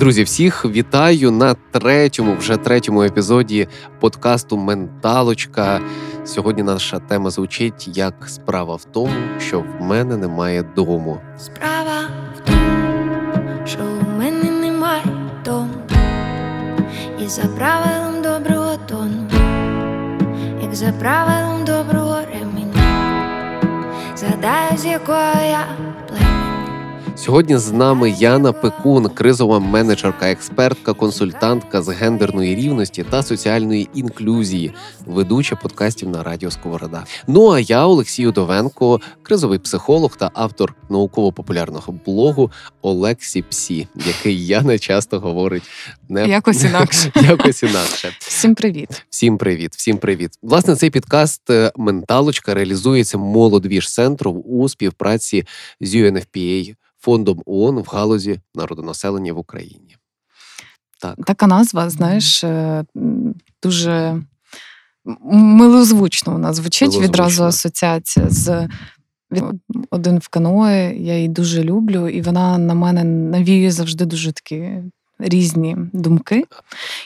Друзі, всіх вітаю на третьому, вже третьому епізоді подкасту Менталочка. Сьогодні наша тема звучить як справа в тому, що в мене немає дому. Справа в тому, що у мене немає дому, і за правилом доброго тону, як за правилом доброго ременя, згадаю, з якого я. Сьогодні з нами Яна Пекун, кризова менеджерка, експертка, консультантка з гендерної рівності та соціальної інклюзії, ведуча подкастів на радіо Сковорода. Ну а я, Олексій Удовенко, кризовий психолог та автор науково-популярного блогу Олексі Псі, який Яна часто говорить не Якось інакше. Якось інакше. Всім привіт. Всім привіт, всім привіт. Власне, цей підкаст е, Менталочка реалізується молодвіж центром у співпраці з UNFPA, фондом ООН в галузі народонаселення в Україні. Так, Така назва, знаєш, е, дуже милозвучно вона звучить. Милозвучно. Відразу асоціація з один в каное. Я її дуже люблю, і вона на мене навіює завжди дуже такі різні думки.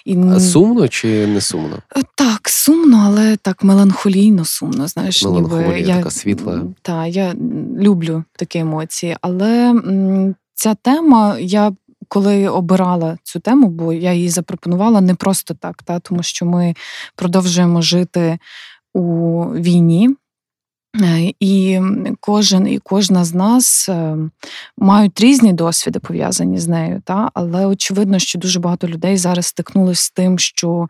І а сумно чи не сумно? Е, Так, сумно, але так меланхолійно сумно. Знаєш, Меланхолія ніби я така світла. Так, я люблю такі емоції. Але ця тема, я коли обирала цю тему, бо я її запропонувала не просто так, та, тому що ми продовжуємо жити у війні. Е, І кожен і кожна з нас е, мають різні досвіди пов'язані з нею, та? але очевидно, що дуже багато людей зараз стикнулися з тим, що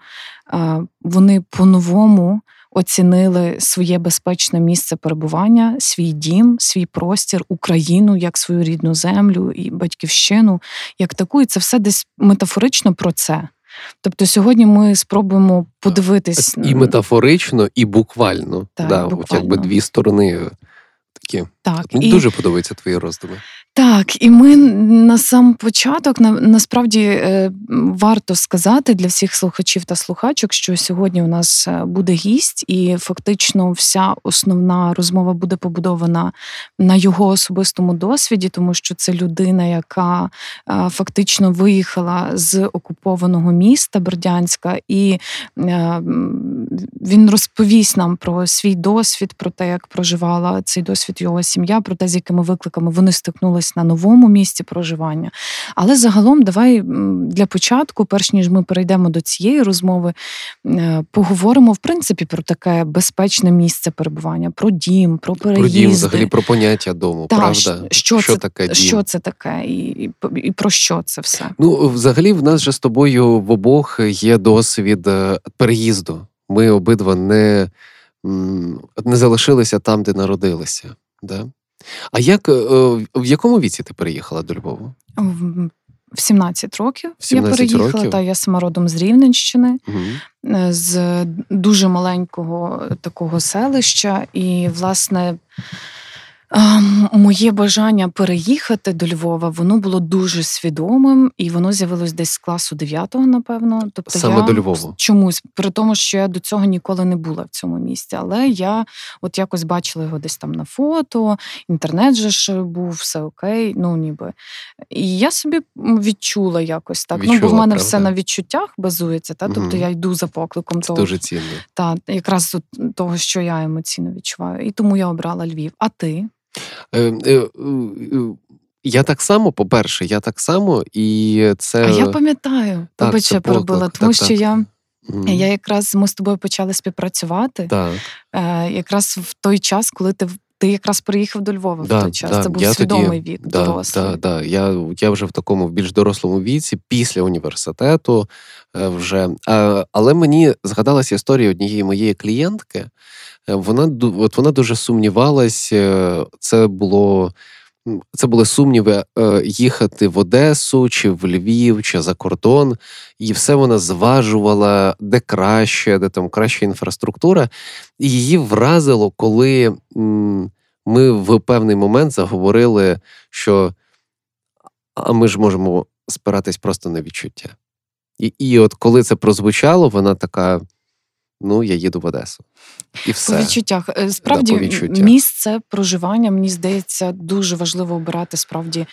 е, вони по-новому оцінили своє безпечне місце перебування, свій дім, свій простір, Україну як свою рідну землю і батьківщину, як таку, і це все десь метафорично про це. Тобто сьогодні ми спробуємо подивитись І метафорично, і буквально. Так, да, От якби дві сторони такі. так, Мені і... дуже подобаються твої роздуми. Так, і ми на сам початок на, насправді е, варто сказати для всіх слухачів та слухачок, що сьогодні у нас е, буде гість, і фактично вся основна розмова буде побудована на його особистому досвіді, тому що це людина, яка е, фактично виїхала з окупованого міста Бердянська, і він розповість нам про свій досвід, про те, як проживала цей досвід його сім'я, про те, з якими викликами вони стикнулись на новому місці проживання. Але загалом, давай для початку, перш ніж ми перейдемо до цієї розмови, е, поговоримо в принципі про таке безпечне місце перебування, про дім, про переїзди. Про дім, взагалі, про поняття дому, Та, правда? що, це, таке дім? що це таке, і, і, і про що це все? Ну, взагалі, в нас же з тобою в обох є досвід е, переїзду. Ми обидва не, не залишилися там, де народилися. Да? А як, е, в якому віці ти переїхала до Львова? В- В 17 років В 17 я переїхала, років? та я сама родом з Рівненщини. Угу. е, з дуже маленького такого селища, і, власне, моє бажання переїхати до Львова, воно було дуже свідомим, і воно з'явилось десь з класу 9-го, напевно. Тобто Саме я до Львова? чомусь, при тому, що я до цього ніколи не була в цьому місці. Але я от якось бачила його десь там на фото, інтернет же ж був, все окей. Ну ніби. І я собі відчула якось так. ну, бо в мене правда? все на відчуттях базується, та тобто я йду за покликом Це того, дуже цінно. та якраз того, що я емоційно відчуваю. І тому я обрала Львів. А ти? Е, е, е, Я так само, по-перше, я так само, і це. А я пам'ятаю, вибач, я перебила, тому так, що так. я, Мгм. я якраз ми з тобою почали співпрацювати Так. е, якраз в той час, коли ти ти якраз приїхав до Львова Да, в той час. да, Це був я свідомий тоді- вік, Да, дорослий. да, да. Я, я вже в такому більш дорослому віці, після університету вже. А, але мені згадалася історія однієї моєї клієнтки. Е, Вона от вона дуже сумнівалась. е, Це було це були сумніви е, їхати в Одесу чи в Львів, чи за кордон, і все вона зважувала, де краще, де там краща інфраструктура. І її вразило, коли ми в певний момент заговорили, що а ми ж можемо спиратись просто на відчуття. І, і от коли це прозвучало, вона така: ну, я їду в Одесу. І все. По відчуттях Е, справді по відчуттях. місце проживання, мені здається, дуже важливо обирати справді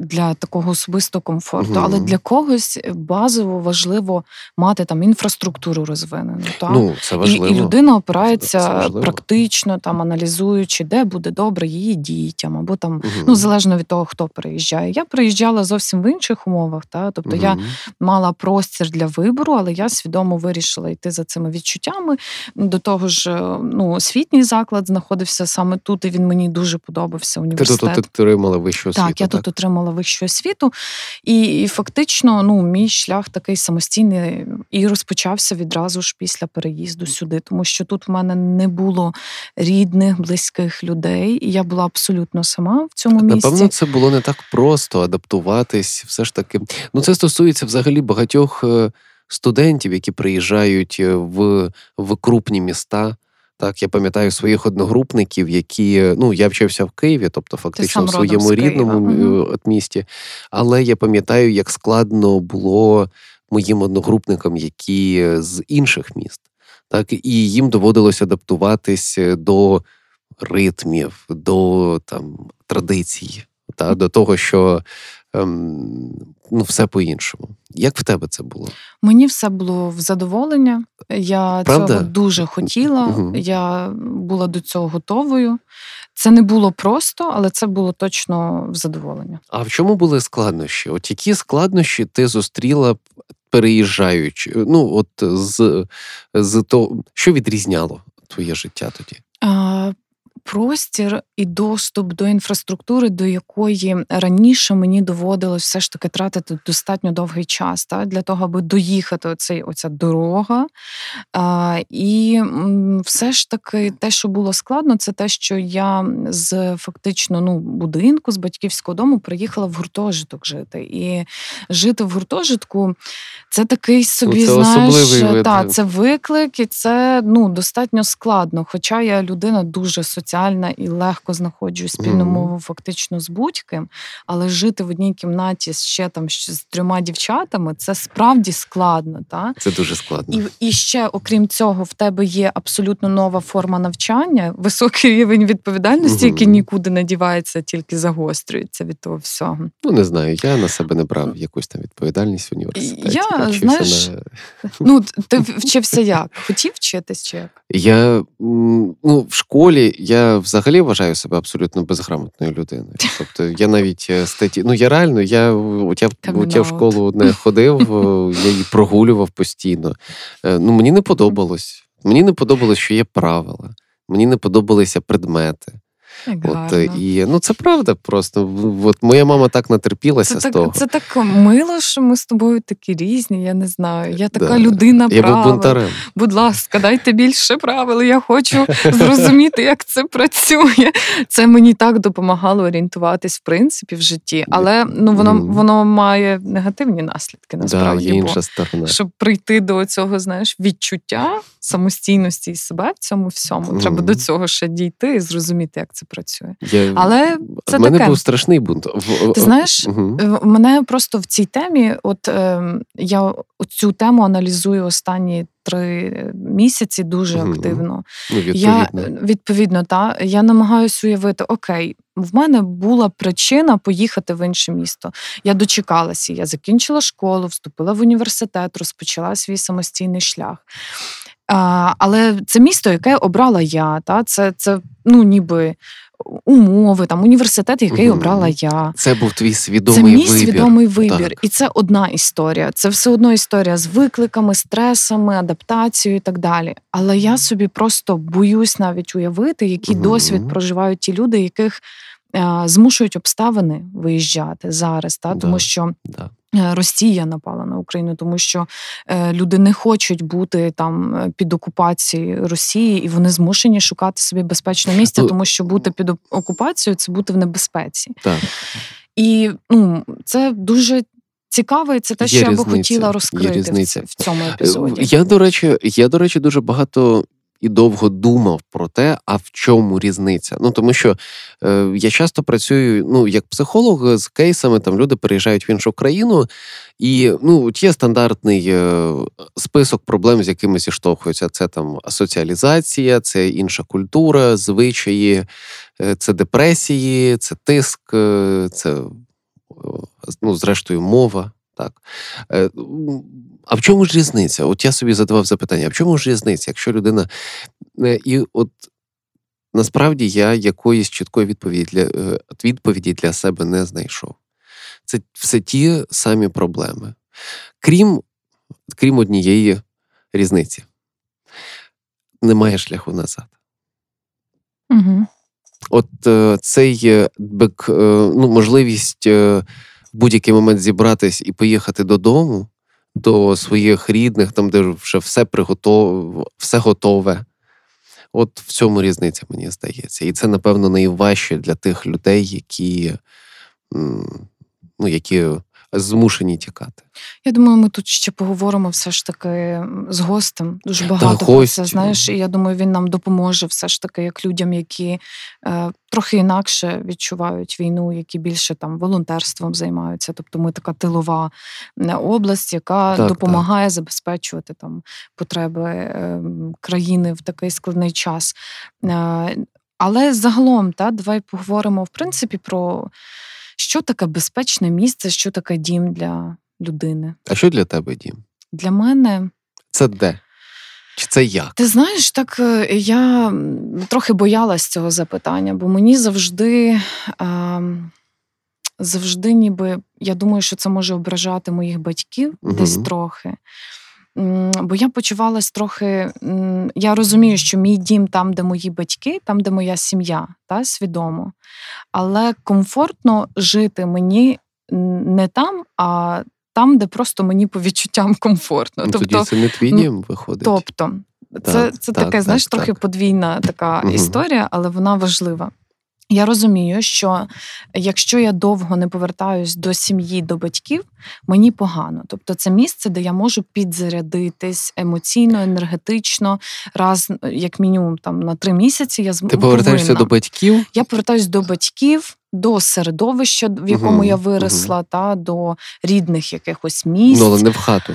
для такого особистого комфорту. Мгм. Але для когось базово важливо мати там інфраструктуру розвинену. Так? Ну, це і, важливо. і людина Це опирається важливо. практично, там аналізуючи, де буде добре її дітям, або там. Мгм. Ну, залежно від того, хто переїжджає. Я приїжджала зовсім в інших умовах. Та? Тобто я мала простір для вибору, але я свідомо вирішила йти за цими відчуттями. До того ж, ну, освітній заклад знаходився саме тут, і він мені дуже подобався. Ти тут отримала вищу освіту. Так, я тут отримала вищу освіту, і, і фактично, ну, мій шлях такий самостійний і розпочався відразу ж після переїзду сюди, тому що тут в мене не було рідних, близьких людей, і я була абсолютно сама в цьому місці. Напевно, це було не так просто адаптуватись. Все ж таки, ну це стосується взагалі багатьох е, студентів, які приїжджають е, в, в крупні міста. Так, я пам'ятаю своїх одногрупників, які ну я вчився в Києві, тобто фактично в своєму рідному от місті. Але я пам'ятаю, як складно було моїм одногрупникам, які е, з інших міст. Так, і їм доводилось адаптуватись е, до ритмів, до там традицій, та до того, що ем, ну, все по-іншому. Як в тебе це було? Мені все було в задоволення. Я Правда? цього дуже хотіла. Мгм. Я була до цього готовою. Це не було просто, але це було точно в задоволення. А в чому були складнощі? От які складнощі ти зустріла, переїжджаючи? Ну, от з, з того, що відрізняло твоє життя тоді? А, простір і доступ до інфраструктури, до якої раніше мені доводилось все ж таки тратити достатньо довгий час та, для того, аби доїхати оцей, оця дорога. А, і все ж таки те, що було складно, це те, що я з фактично ну, будинку, з батьківського дому приїхала в гуртожиток жити. І жити в гуртожитку це такий собі, це знаєш, та, це виклик, і це ну, достатньо складно. Хоча я людина дуже соціальна і легко знаходжу спільну мову фактично з будь-ким, але жити в одній кімнаті ще там з трьома дівчатами це справді складно. Та? Це дуже складно. І, і ще, окрім цього, в тебе є абсолютно нова форма навчання, високий рівень відповідальності, який нікуди не дівається, тільки загострюється від того всього. Ну, не знаю, я на себе не брав якусь там відповідальність в університеті. Я, вчився знаєш, на... Ну, ти вчився як? Хотів вчитись чи як? Я ну, в школі я взагалі вважаю себе абсолютно безграмотною людиною. Тобто я навіть е, статті. Ну я реально, я от я, от я в школу не ходив, я її прогулював постійно. Е, Ну мені не подобалось. Мені не подобалось, що є правила. Мені не подобалися предмети. Як От гарно. е, і ну це правда. Просто от моя мама так натерпілася Це з так, того. це так мило, що ми з тобою такі різні. Я не знаю. Я така Да. людина Я був бунтарем. Будь ласка, дайте більше правил. Я хочу зрозуміти, як це працює. Це мені так допомагало орієнтуватись в принципі в житті, але ну воно воно має негативні наслідки. Да, Насправді, є інша сторона. щоб прийти до цього, знаєш, відчуття самостійності і себе в цьому всьому. Треба Мгм. до цього ще дійти і зрозуміти, як це працює. Я... Але це в мене таке. був страшний бунт. Ти знаєш. Е, Мене просто в цій темі, от е, я цю тему аналізую останні три місяці дуже Мгм. активно. Ну, відповідно. е, відповідно, та я намагаюся уявити, окей, в мене була причина поїхати в інше місто. Я дочекалася, я закінчила школу, вступила в університет, розпочала свій самостійний шлях. А, але це місто, яке обрала я, та це, це ну ніби умови, там університет, який Мгм. обрала я. Це був твій Це свідомий мій вибір. свідомий вибір, Так. і це одна історія. Це все одно історія з викликами, стресами, адаптацією і так далі. Але я собі просто боюсь навіть уявити, який Мгм. досвід проживають ті люди, яких змушують обставини виїжджати зараз, та Да. тому що Да. е, Росія напала на Україну, тому що е, люди не хочуть бути там е, під окупацією Росії, і вони змушені шукати собі безпечне місце, Ну, тому що бути під окупацією це бути в небезпеці. Так. І ну, це дуже цікаво, і це те, Є що я би хотіла розкрити в, різниця. цьому Е, епізоді. Я, до речі, я, до речі, дуже багато і довго думав про те, а в чому різниця. Ну тому що е, я часто працюю ну, як психолог з кейсами, там люди переїжджають в іншу країну, і ну, от є стандартний е, список проблем, з якими зіштовхуються. Це там соціалізація, це інша культура, звичаї, е, це депресії, це тиск, е, це ну, зрештою мова. Так. Е, А в чому ж різниця? От я собі задавав запитання: а в чому ж різниця, якщо людина. е, І от насправді я якоїсь чіткої відповіді для, е, відповіді для себе не знайшов. Це все ті самі проблеми. Крім, крім однієї різниці. Немає шляху назад. Угу. От е, цей бек, е, ну, можливість е, в будь-який момент зібратись і поїхати додому, до своїх рідних, там, де вже все приготове, все готове. От в цьому різниця, мені здається. І це, напевно, найважче для тих людей, які, ну, які змушені тікати. Я думаю, ми тут ще поговоримо все ж таки з гостем. Дуже багато про гость. це знаєш. І я думаю, він нам допоможе все ж таки, як людям, які е, трохи інакше відчувають війну, які більше там волонтерством займаються. Тобто ми така тилова область, яка Так, допомагає забезпечувати там потреби е, країни в такий складний час. Е, але загалом, та, давай поговоримо в принципі про що таке безпечне місце, що таке дім для людини. А що для тебе, Дім? Для мене, Це де? Чи це як? ти знаєш, так е, я трохи боялась цього запитання, бо мені завжди, завжди, ніби я думаю, що це може ображати моїх батьків десь трохи. Бо я почувалась трохи. Я розумію, що мій дім там, де мої батьки, там, де моя сім'я, та свідомо. Але комфортно жити мені не там, а там, де просто мені по відчуттям комфортно. Ну, тобто, Тоді це не твій дім виходить. Тобто, це, Так, це так, таке, так, знаєш, так. трохи подвійна така Мгм. історія, але вона важлива. Я розумію, що якщо я довго не повертаюсь до сім'ї, до батьків, мені погано. Тобто, це місце, де я можу підзарядитись емоційно, енергетично, раз як мінімум там на три місяці. Я Ти повертаєшся повинна. до батьків? Я повертаюсь до батьків, до середовища, в якому Мгм, я виросла, та до рідних якихось місць. Ну, але не в хату.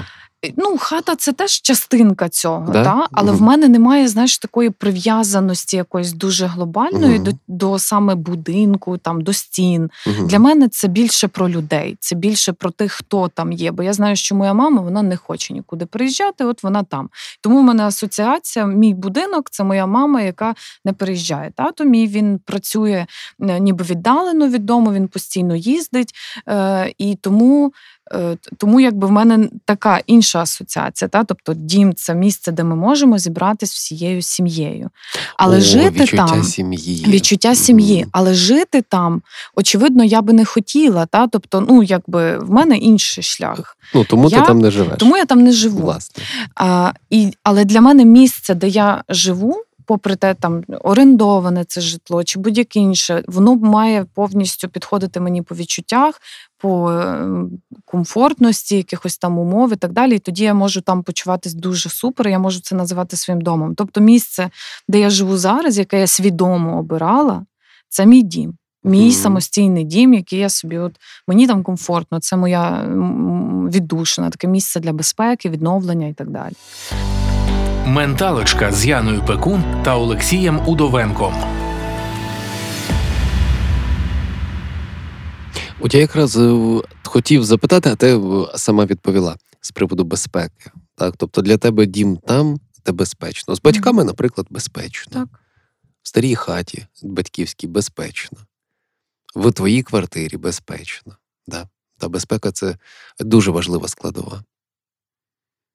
Ну, хата це теж частинка цього, Да? та? але Мгм. в мене немає, знаєш, такої прив'язаності якоїсь дуже глобальної Мгм. до, до саме будинку, там, до стін. Мгм. Для мене це більше про людей, це більше про тих, хто там є. Бо я знаю, що моя мама вона не хоче нікуди приїжджати, от вона там. Тому в мене асоціація, мій будинок це моя мама, яка не переїжджає. Тато мій він працює е, ніби віддалено від дому, він постійно їздить. Е, і тому. Е, Тому якби в мене така інша асоціація, та тобто дім це місце, де ми можемо зібратись всією сім'єю. Але О, жити відчуття там сім'ї. відчуття сім'ї, Мгм. але жити там, очевидно, я би не хотіла. Та? Тобто, ну якби в мене інший шлях. Ну, тому Я- ти там не живеш. Тому я там не живу. Власне. А, і, але для мене місце, де я живу, попри те, там орендоване це житло чи будь-яке інше, воно має повністю підходити мені по відчуттях, по е, комфортності, якихось там умов і так далі. І тоді я можу там почуватись дуже супер. Я можу це називати своїм домом. Тобто, місце, де я живу зараз, яке я свідомо обирала, це мій дім. Мій Мгм. самостійний дім, який я собі, от мені там комфортно, це моя віддушина, таке місце для безпеки, відновлення і так далі. Менталочка з Яною Пекун та Олексієм Удовенком. От я якраз е, хотів запитати, а ти е, сама відповіла з приводу безпеки. Так, тобто для тебе дім там, де безпечно. З батьками, наприклад, безпечно. Так. В старій хаті батьківській безпечно. В твоїй квартирі безпечно. Да. Та безпека це дуже важлива складова.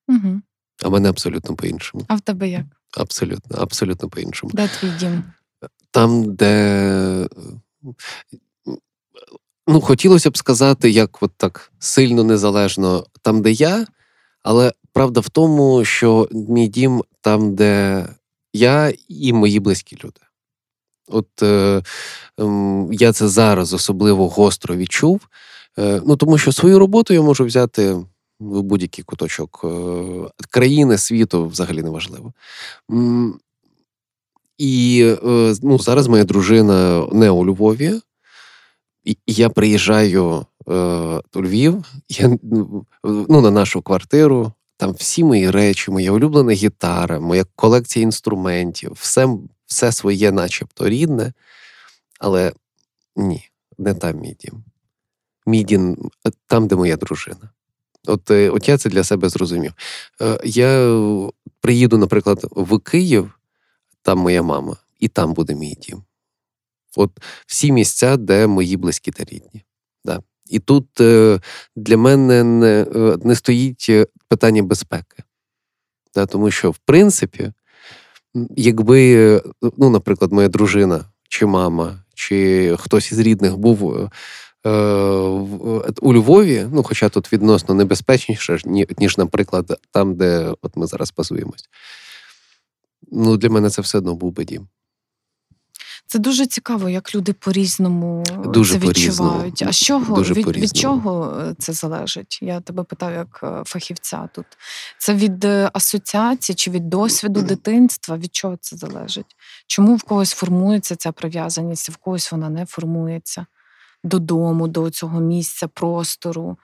Угу. А в мене абсолютно по-іншому. А в тебе як? Абсолютно, абсолютно по-іншому. Де твій дім? Там, де ну, хотілося б сказати, як от так сильно незалежно там, де я, але правда в тому, що мій дім там, де я і мої близькі люди. От е, ем, я це зараз особливо гостро відчув. Е, ну, тому що свою роботу я можу взяти будь-який куточок е, країни, світу взагалі неважливо. І е, ну, зараз моя дружина не у Львові, і я приїжджаю е, у Львів, я, ну, на нашу квартиру. Там всі мої речі, моя улюблена гітара, моя колекція інструментів, все, все своє, начебто, рідне. Але ні, не там мій дім. Мій дім там, де моя дружина. От, е, от я це для себе зрозумів. Е, Я приїду, наприклад, в Київ, там моя мама, і там буде мій дім. От всі місця, де мої близькі та рідні. Да. І тут е, для мене не, не стоїть питання безпеки. Да, тому що, в принципі, якби, ну, наприклад, моя дружина чи мама, чи хтось із рідних був у Львові, ну, хоча тут відносно небезпечніше, ніж, наприклад, там, де от ми зараз базуємось. Ну, для мене це все одно був би дім. Це дуже цікаво, як люди по-різному Дуже це по-різному. відчувають. А з чого Дуже від, від чого е, це залежить? Я тебе питаю як е, фахівця тут. Це від е, асоціації чи від досвіду дитинства? Від чого це залежить? Чому в когось формується ця прив'язаність, а в когось вона не формується додому, до цього місця, простору?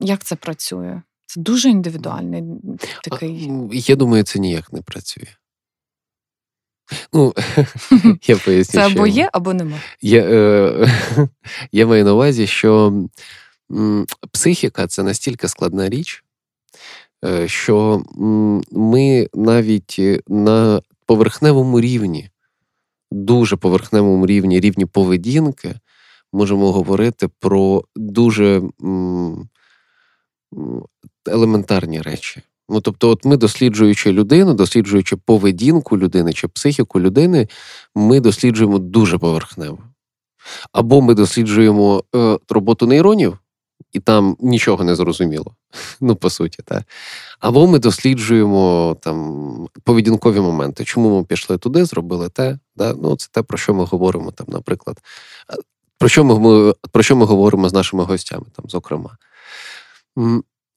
Як це працює? Це дуже індивідуальний такий. м, Я думаю, це ніяк не працює. Ну, я поясню. Це або є, або нема. Я, е, я маю на увазі, що психіка це настільки складна річ, е, що ми навіть е, на поверхневому рівні, дуже поверхневому рівні, рівні поведінки, можемо говорити про дуже м, елементарні речі. Ну, тобто, от ми, досліджуючи людину, досліджуючи поведінку людини чи психіку людини, ми досліджуємо дуже поверхнево. Або ми досліджуємо е, роботу нейронів, і там нічого не зрозуміло. Ну, по суті, так. Або ми досліджуємо там поведінкові моменти. Чому ми пішли туди, зробили те. Да? Ну, це те, про що ми говоримо, там, наприклад. Про що ми, про що ми говоримо з нашими гостями, там, зокрема.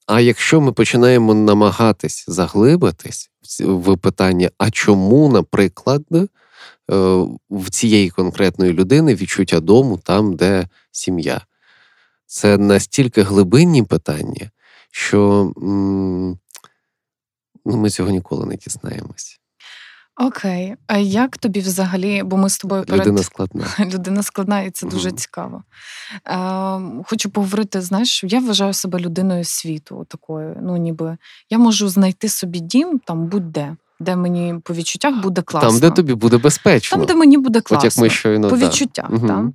А якщо ми починаємо намагатись заглибитись в питання, а чому, наприклад, е, в цієї конкретної людини відчуття дому там, де сім'я. Це настільки глибинні питання, що ну, ми цього ніколи не дізнаємось. Окей. А як тобі взагалі? Бо ми з тобою перед Людина складна. людина складна, і це дуже цікаво. Е, хочу поговорити, знаєш, я вважаю себе людиною світу, такою. Ну, ніби я можу знайти собі дім там будь-де, де мені по відчуттях буде класно. Там, де тобі буде безпечно. Там, де мені буде От як ми щойно по відчуттях, Мгм. там.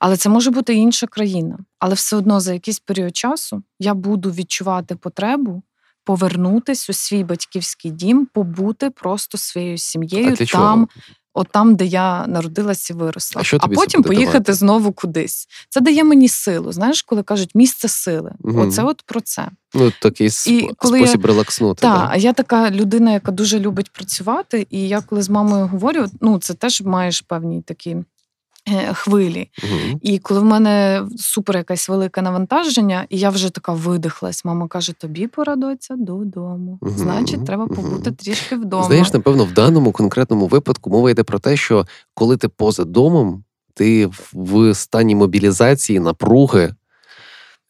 Але це може бути інша країна. Але все одно за якийсь період часу я буду відчувати потребу повернутись у свій батьківський дім, побути просто своєю сім'єю А там, чого? от там, де я народилася і виросла. А що це потім поїхати давати? знову кудись. Це дає мені силу. Знаєш, коли кажуть місце сили. Мгм. Оце от про це. Ну, такий спо- коли я- спосіб релакснути. Так, да. а я така людина, яка дуже любить працювати, і я коли з мамою говорю, ну це теж маєш певні такі. Е, Хвилі, Мгм. і коли в мене супер якесь велике навантаження, і я вже така видихлась. Мама каже: тобі пора доця додому. Мгм, Значить, треба побути мгм. трішки вдома. Знаєш, напевно, в даному конкретному випадку мова йде про те, що коли ти поза домом, ти в- в стані мобілізації, напруги,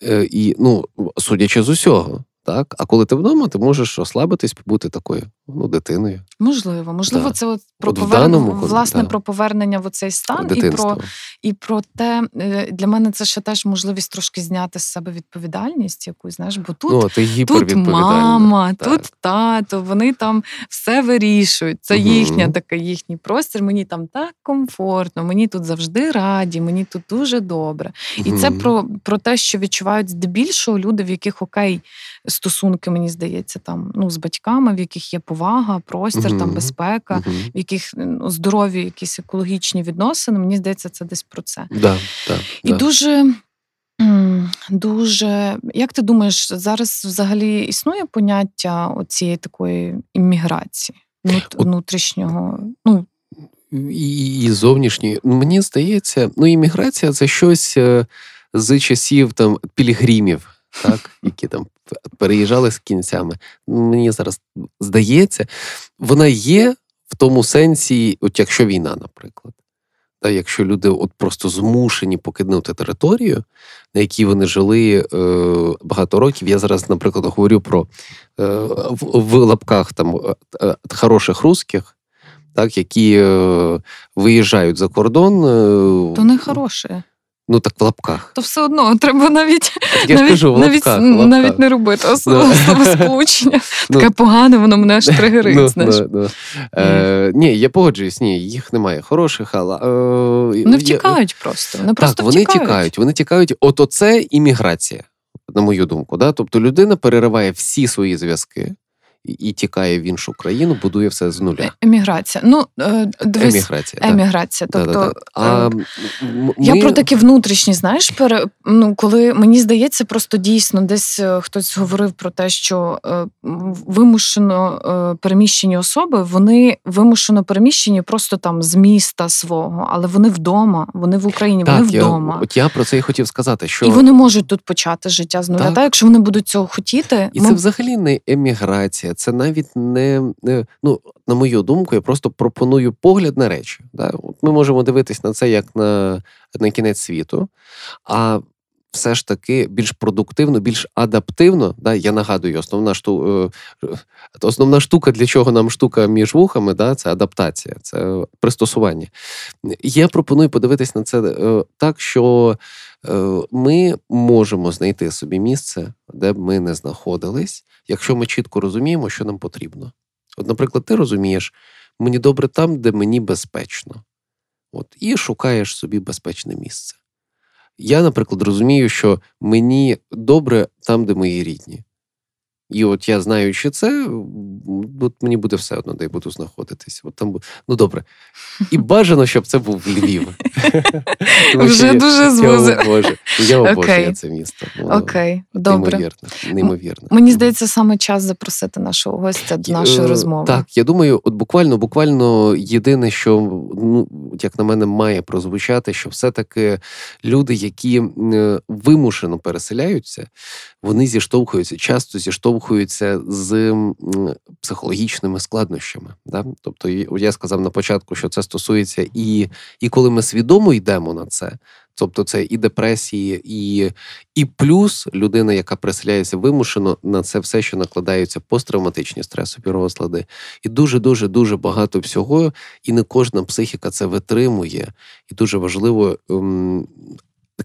е, і, ну, судячи з усього, так? А коли ти вдома, ти можеш розслабитись, побути такою ну, дитиною. Можливо, можливо, Да. це от про От повер- даному власне да. про повернення в оцей стан і про і про те, е, для мене це ще теж можливість трошки зняти з себе відповідальність якусь, знаєш, бо тут. ну, ти Тут мама, Так. тут тато, вони там все вирішують. Це Мгм. їхня така, їхній простір. Мені там так комфортно, мені тут завжди раді, мені тут дуже добре. І це про, про те, що відчувають здебільшого люди, в яких окей стосунки, мені здається, там ну з батьками, в яких є повага, простір, там Мгм. безпека, Мгм. в яких ну, здорові якісь екологічні відносини. Мені здається, це десь про це. Да, да, І да. дуже. Дуже, як ти думаєш, зараз взагалі існує поняття оцієї такої імміграції внутрішнього? Ну, і, і зовнішньої. Мені здається, ну імміграція це щось е, з часів там пілігримів, так, які там переїжджали з кінцями. Мені зараз здається, вона є в тому сенсі, от якщо війна, наприклад. Та якщо люди от просто змушені покинути територію, на якій вони жили е, багато років. Я зараз, наприклад, говорю про е, в, в лапках там е, е, хороших русських, так, які е, виїжджають за кордон. е, то не хороше. Ну так в лапках. То все одно треба навіть, Я навіть, кажу, в навіть, в лапках. навіть не робити Ну. особливо сполучення. Ну, Таке погане, воно мене аж тригерить. Ну, знаєш. ну, ну. Е, ні, я погоджуюсь, ні, їх немає хороших, але. Е, Вони я- втікають просто. Вони Так, просто вони втікають. тікають. Вони тікають. От оце імміграція, на мою думку. Да? Тобто людина перериває всі свої зв'язки і, тікає в іншу країну, будує все з нуля. Еміграція. Ну, е, дивись, Еміграція. так. еміграція. Тобто, Да-да-да. А, е, Я ми- про такі внутрішні, знаєш, пере, ну, коли мені здається, просто дійсно десь е, хтось говорив про те, що е, вимушено е, переміщені особи, вони вимушено переміщені просто там з міста свого, але вони вдома, вони в Україні, вони так, я, вдома. от я про це і хотів сказати, що І вони можуть тут почати життя з нуля. Так. Та якщо вони будуть цього хотіти, І ми... це взагалі не еміграція, це навіть не, ну, на мою думку, я просто пропоную погляд на речі. Да? От ми можемо дивитись на це як на, на кінець світу, а все ж таки більш продуктивно, більш адаптивно. Да? Я нагадую, основна штука, основна штука, для чого нам штука між вухами, да? це адаптація, це пристосування. Я пропоную подивитись на це е, так, що е, ми можемо знайти собі місце, де б ми не знаходились, якщо ми чітко розуміємо, що нам потрібно. От, наприклад, ти розумієш, мені добре там, де мені безпечно. От, і шукаєш собі безпечне місце. Я, наприклад, розумію, що мені добре там, де мої рідні. І от я знаючи це, от мені буде все одно, де я буду знаходитись. От там, ну добре. І бажано, щоб це був Львів. Вже дуже звозив. я обожнюю це місто. Окей, добре. Неймовірно. Мені здається, саме час запросити нашого гостя до нашої розмови. Так, я думаю, от буквально, буквально єдине, що ну, як на мене, має прозвучати, що все-таки люди, які е, вимушено переселяються, вони зіштовхуються, часто зіштовхуються з психологічними складнощами. Да? Тобто, я сказав на початку, що це стосується і, і коли ми свідомо йдемо на це. Тобто це і депресії, і, і плюс людина, яка переселяється вимушено, на це все, що накладаються посттравматичні стресові розлади, і дуже, дуже, дуже багато всього. І не кожна психіка це витримує. І дуже важливо ем,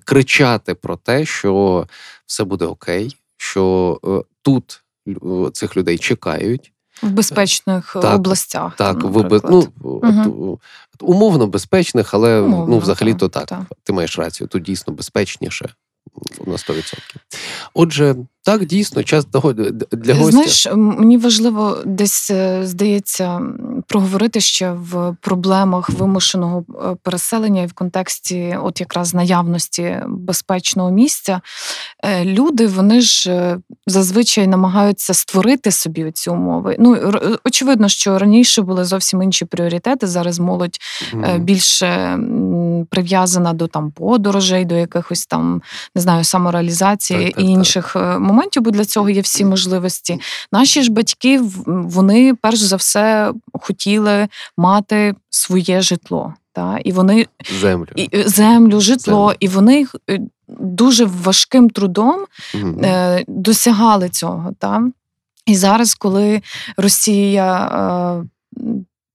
кричати про те, що все буде окей, що е, тут цих людей чекають. В безпечних Так, областях. Так, там, в, бе- ну, угу. умовно безпечних, але Умовно, ну, взагалі то так, так. так. Ти маєш рацію, тут дійсно безпечніше на 100%. Отже, так, дійсно, час того- для гостя. Знаєш, мені важливо десь е, здається проговорити ще в проблемах вимушеного е, переселення і в контексті, от якраз наявності безпечного місця. Е, Люди вони ж зазвичай намагаються створити собі ці умови. Ну очевидно, що раніше були зовсім інші пріоритети. Зараз молодь Мгм. більше прив'язана до там подорожей, до якихось там не знаю, самореалізації Так, так, і так. інших е, моментів, бо для цього є всі можливості. Наші ж батьки вони перш за все хотіли мати своє житло. Та? І вони землю. і, землю, житло, Землю. і вони е, дуже важким трудом Мгм. е, досягали цього. Та? І зараз, коли Росія е,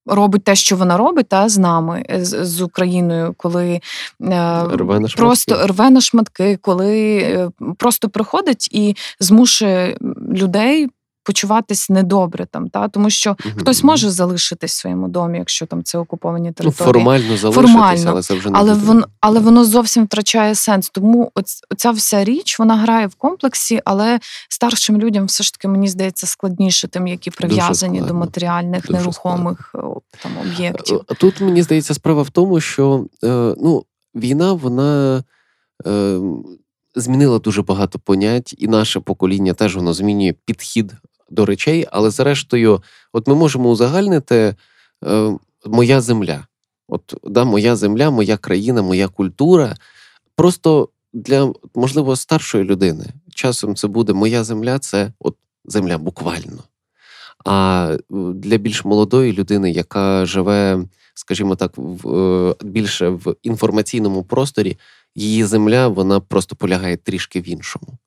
робить те, що вона робить, та, з нами, е, з, з Україною, коли е, Рве на шматки. просто рве на шматки, коли е, просто приходить і змушує людей почуватись недобре там, та тому що Мгм. хтось може залишитись в своєму домі, якщо там це окуповані ну, території. формально залишитися, Формально. але це вже не але воно, але воно зовсім втрачає сенс. Тому оць, оця вся річ вона грає в комплексі, але старшим людям все ж таки мені здається складніше, тим, які прив'язані до матеріальних Дуже нерухомих там об'єктів. Е, Тут мені здається, справа в тому, що е, ну, війна вона е, змінила дуже багато понять, і наше покоління теж воно змінює підхід до речей. Але зрештою, от ми можемо узагальнити е, моя земля. От да, моя земля, моя країна, моя культура. Просто для можливо старшої людини. Часом це буде моя земля, це от земля буквально. А е, для більш молодої людини, яка живе, скажімо так, в, е, більше в інформаційному просторі, її земля вона просто полягає трішки в іншому.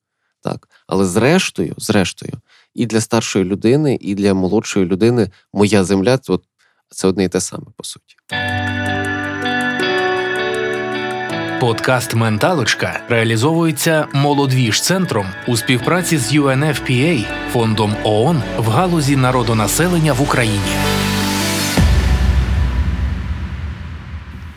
Так. Але зрештою, зрештою, і для старшої людини, і для молодшої людини моя земля це, от, це одне і те саме, по суті. Подкаст Менталочка реалізовується молодвіж центром у співпраці з UNFPA, фондом ООН в галузі народонаселення в Україні.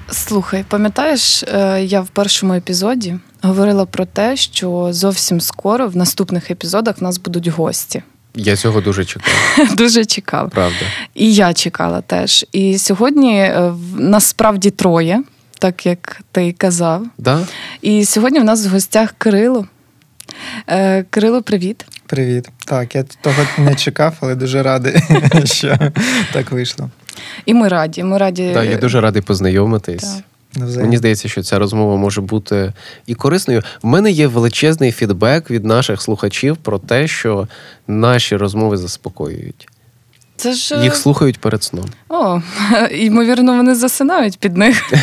Слухай, пам'ятаєш, е, я в першому епізоді говорила про те, що зовсім скоро в наступних епізодах в нас будуть гості. Я цього дуже чекаю, Дуже цікаво. правда. І я чекала теж. І сьогодні е, в- нас справді троє, так як ти й казав. Да? І сьогодні в нас в гостях Кирило. Е, Кирило, привіт. Привіт. Так, я того не чекав, але дуже радий, що так вийшло. І ми раді. Ми раді. Да, я дуже радий познайомитись. Так. Навзаєм. Мені здається, що ця розмова може бути і корисною. В мене є величезний фідбек від наших слухачів про те, що наші розмови заспокоюють. Це ж е, Їх слухають перед сном. О, ймовірно, вони засинають під них.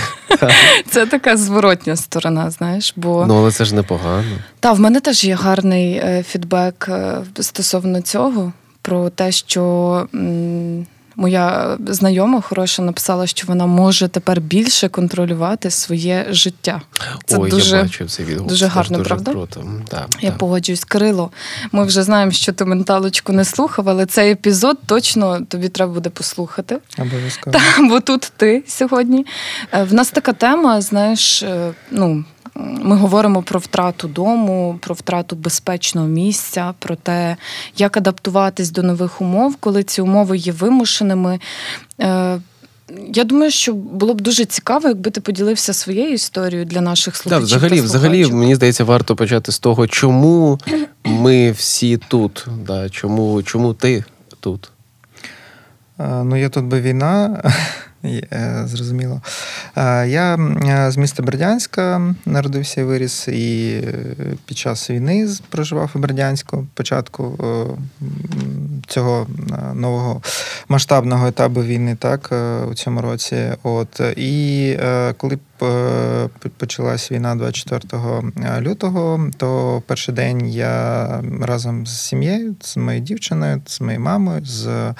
Це така зворотня сторона, знаєш. Бо Ну, але це ж непогано. та в мене теж є гарний е, фідбек е, стосовно цього, про те, що м, моя знайома хороша написала, що вона може тепер більше контролювати своє життя. Це Ой, дуже, я бачив цей відгук. дуже гарно, дуже правда? Круто. Да, Я да. погоджуюсь, Кирило. Ми вже знаємо, що ти менталочку не слухав, але цей епізод точно тобі треба буде послухати. Обов'язково. Бо тут ти сьогодні. Е, В нас така тема, знаєш, е, ну. Ми говоримо про втрату дому, про втрату безпечного місця, про те, як адаптуватись до нових умов, коли ці умови є вимушеними. Е, Я думаю, що було б дуже цікаво, якби ти поділився своєю історією для наших слухачів. взагалі, та взагалі, мені здається, варто почати з того, чому ми всі тут. Да, чому, чому ти тут? Е, Ну, є тут би війна, зрозуміло. Е, Я е, з міста Бердянська народився і виріс, і е, під час війни проживав у Бердянську, початку е, цього е, нового масштабного етапу війни, так, е, у цьому році. От, і е, коли почалась війна 24 лютого, то перший день я разом з сім'єю, з моєю дівчиною, з моєю мамою, з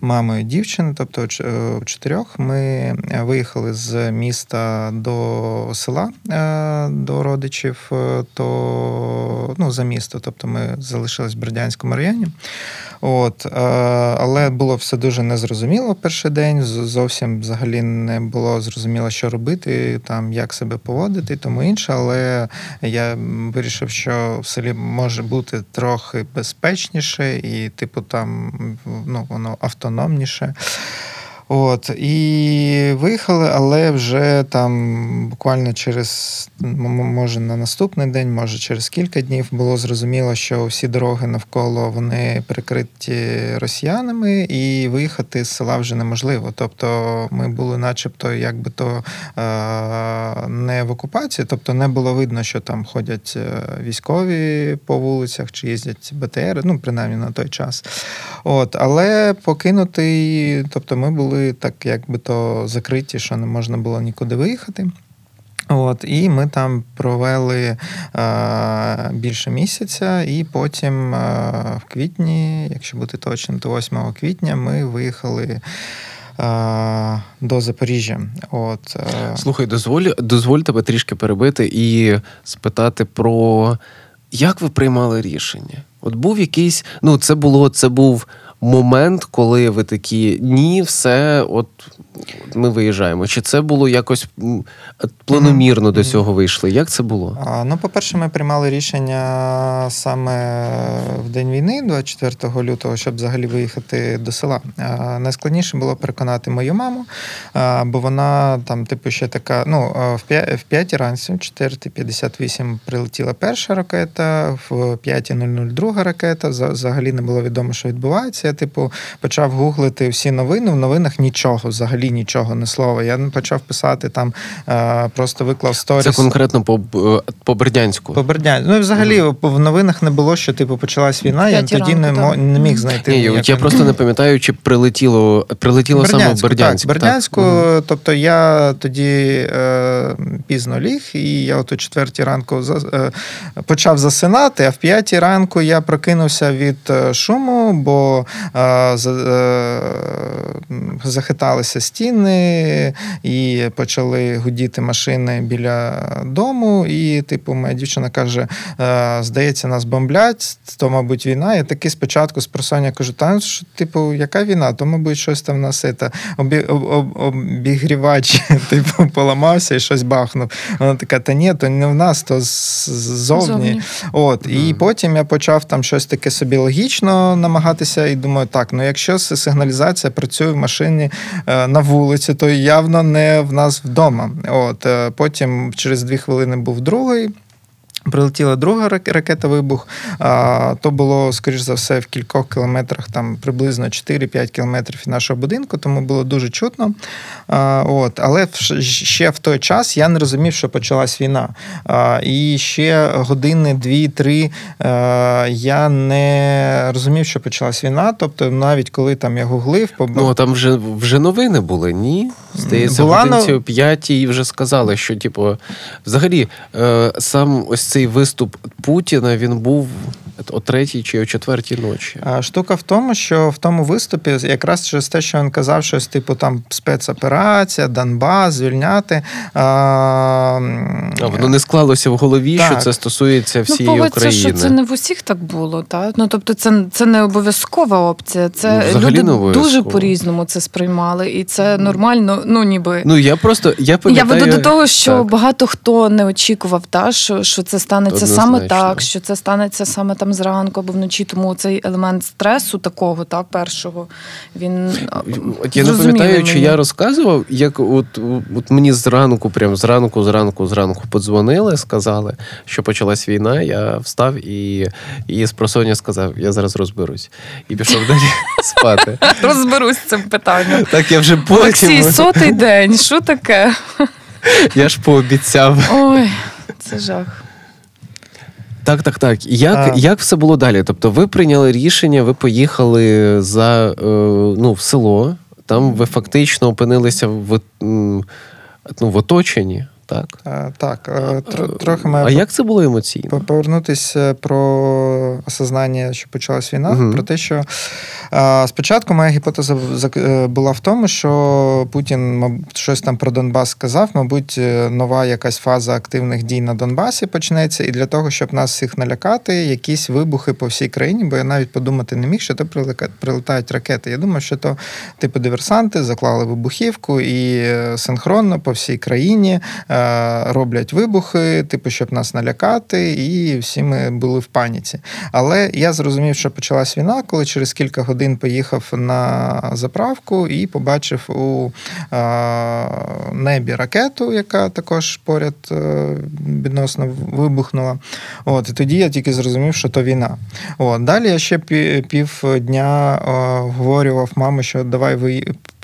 мамою дівчини, тобто е, чотирьох, ми виїхали з міста до села до родичів, то ну, за місто. Тобто ми залишились в Бердянському районі. От, е, але було все дуже незрозуміло перший день. Зовсім взагалі не було зрозуміло, що робити, там як себе поводити, тому інше. Але я вирішив, що в селі може бути трохи безпечніше, і, типу, там ну, воно автономніше. От, і виїхали, але вже там буквально через, може, на наступний день, може, через кілька днів було зрозуміло, що всі дороги навколо вони перекриті росіянами, і виїхати з села вже неможливо. Тобто ми були, начебто, якби то е- не в окупації, тобто не було видно, що там ходять е, військові по вулицях чи їздять БТР, ну, принаймні на той час. От, але покинутий, тобто ми були так, якби то закриті, що не можна було нікуди виїхати. От, і ми там провели е, більше місяця, і потім е, в квітні, якщо бути точним, то 8 квітня ми виїхали е, до Запоріжжя. От, е, Слухай, дозволь, дозволь тебе трішки перебити і спитати про як ви приймали рішення? От був якийсь, ну це було, це був момент, коли ви такі ні, все, от ми виїжджаємо. Чи це було якось планомірно до цього вийшли? Як це було? А, Ну, по-перше, ми приймали рішення саме в день війни, 24 лютого, щоб взагалі виїхати до села. А, Найскладніше було переконати мою маму, а, бо вона там, типу, ще така. Ну, в 5, в 5 ранці, в 4.58 прилетіла перша ракета, в 5.00 друга ракета. За- Взагалі не було відомо, що відбувається. Я, типу, почав гуглити всі новини. В новинах нічого, взагалі нічого, не слова. Я почав писати там, просто виклав сторіс. Це конкретно по, по Бердянську. По Бердянську. Ну і взагалі в новинах не було, що типу почалась війна. Я тоді не, мо- не міг знайти. Ні, я просто не пам'ятаю, чи прилетіло, прилетіло саме в Бердянськ. Так, Бердянську, тобто я тоді е, пізно ліг, і я от о четвертій ранку за, е, почав засинати, а в п'ятій ранку я прокинувся від е, шуму, бо е, е, захиталися стіни і почали гудіти машини біля дому. І, типу, моя дівчина каже: е, здається, нас бомблять, то, мабуть, війна. Я такий спочатку з просоння кажу, та що, типу, яка війна? То, мабуть, щось там нас це, обі, об, об, обігрівач, типу, поламався і щось бахнув. Вона така, та ні, то не в нас, то ззовні. Зовні. От, і потім я почав там щось таке собі логічно намагатися, і думаю, так, ну якщо сигналізація працює в машині е, на вулиці, то явно не в нас вдома. От, е, потім через дві хвилини був другий. Прилетіла друга ракета вибух. То було, скоріш за все, в кількох кілометрах, там приблизно 4-5 кілометрів від нашого будинку, тому було дуже чутно. От, але ще в той час я не розумів, що почалась війна. І ще години, дві-три я не розумів, що почалась війна. Тобто, навіть коли там я гуглив, побачив. Ну, а там вже, вже новини були, ні? Здається, Була в годинці о п'ятій вже сказали, що, типу, взагалі, е, сам ось цей виступ Путіна він був о третій чи о четвертій ночі. А Штука в тому, що в тому виступі, якраз через те, що він казав, щось типу там спецоперація, Донбас, звільняти. А, А воно не склалося в голові, що це стосується всієї ну, України. що це не в усіх так було, так? Ну тобто, це, це не обов'язкова опція. Це Ну, взагалі люди не обов'язково. дуже по-різному це сприймали, і це нормально. Ну ніби Ну я просто я я веду до того, що Так. багато хто не очікував, та що, що це станеться саме так, що це станеться саме там зранку або вночі. Тому цей елемент стресу такого, та першого він От я не пам'ятаю, чи я розказував, як от, от мені зранку, прям зранку, зранку, зранку подзвонили, сказали, що почалась війна. Я встав і, і з просоння сказав, я зараз розберусь. І пішов далі спати. розберусь з цим питанням. Так я вже Олексій, потім. сотий день, що таке? Я ж пообіцяв. Ой, це жах. Так, так, так. Як, А. як все було далі? Тобто, ви прийняли рішення, ви поїхали за е, ну, в село, там ви фактично опинилися в, ну, в оточенні, так? Е, Так, е, тр- трохи маю А як це було емоційно? повернутися про осознання, що почалась війна, Мгм. про те, що е, спочатку моя гіпотеза е, була в тому, що Путін мабуть, щось там про Донбас сказав. Мабуть, е, нова якась фаза активних дій на Донбасі почнеться, і для того, щоб нас всіх налякати, якісь вибухи по всій країні, бо я навіть подумати не міг, що то прилетають ракети. Я думав, що то типу диверсанти заклали вибухівку і е, синхронно по всій країні е, роблять вибухи, типу, щоб нас налякати, і всі ми були в паніці. Але я зрозумів, що почалась війна, коли через кілька годин поїхав на заправку і побачив у небі ракету, яка також поряд е, відносно вибухнула. От, і тоді я тільки зрозумів, що то війна. От, далі я ще пі- півдня е, говорював мамі, що давай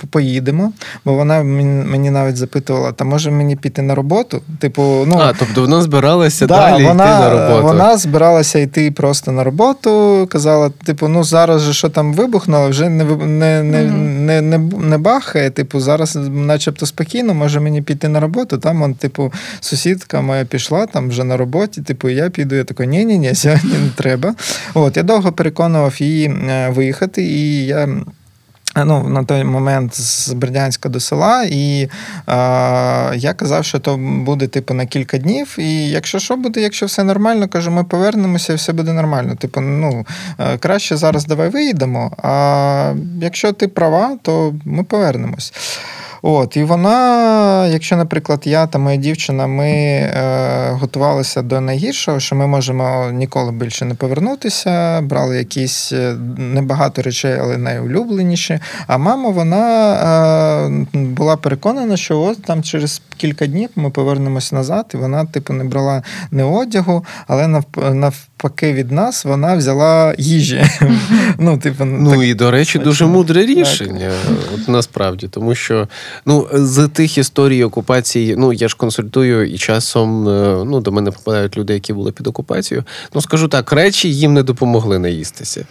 поїдемо, бо вона мені навіть запитувала, та може мені піти на роботу? Типу, ну А, тобто вона збиралася Да, далі вона, йти на роботу. Вона збиралася йти просто на роботу. Казала, типу, ну зараз же що там вибухнуло, вже не не, не, не, не, не бахає. Типу, зараз, начебто, спокійно, може мені піти на роботу. Там, он, типу, сусідка моя пішла там вже на роботі. Типу, я піду. Я такий, ні, ні, ні, сьогодні не треба. От я довго переконував її е, виїхати, і я. Ну, на той момент з Бердянська до села, і е, я казав, що то буде типу на кілька днів. І якщо що буде, якщо все нормально, кажу, ми повернемося і все буде нормально. Типу, ну е, краще зараз давай виїдемо. А якщо ти права, то ми повернемось. От, І вона, якщо, наприклад, я та моя дівчина, ми е, готувалися до найгіршого, що ми можемо ніколи більше не повернутися, брали якісь е, небагато речей, але найулюбленіші. А мама, вона е, була переконана, що от там через кілька днів ми повернемось назад, і вона, типу, не брала не одягу, але навпаки від нас вона взяла їжі. Ну, типу, ну так, і до речі, дуже мудре рішення. От насправді, тому що ну, з тих історій окупації, ну я ж консультую і часом е, ну, до мене попадають люди, які були під окупацією. Ну скажу так, речі їм не допомогли наїстися.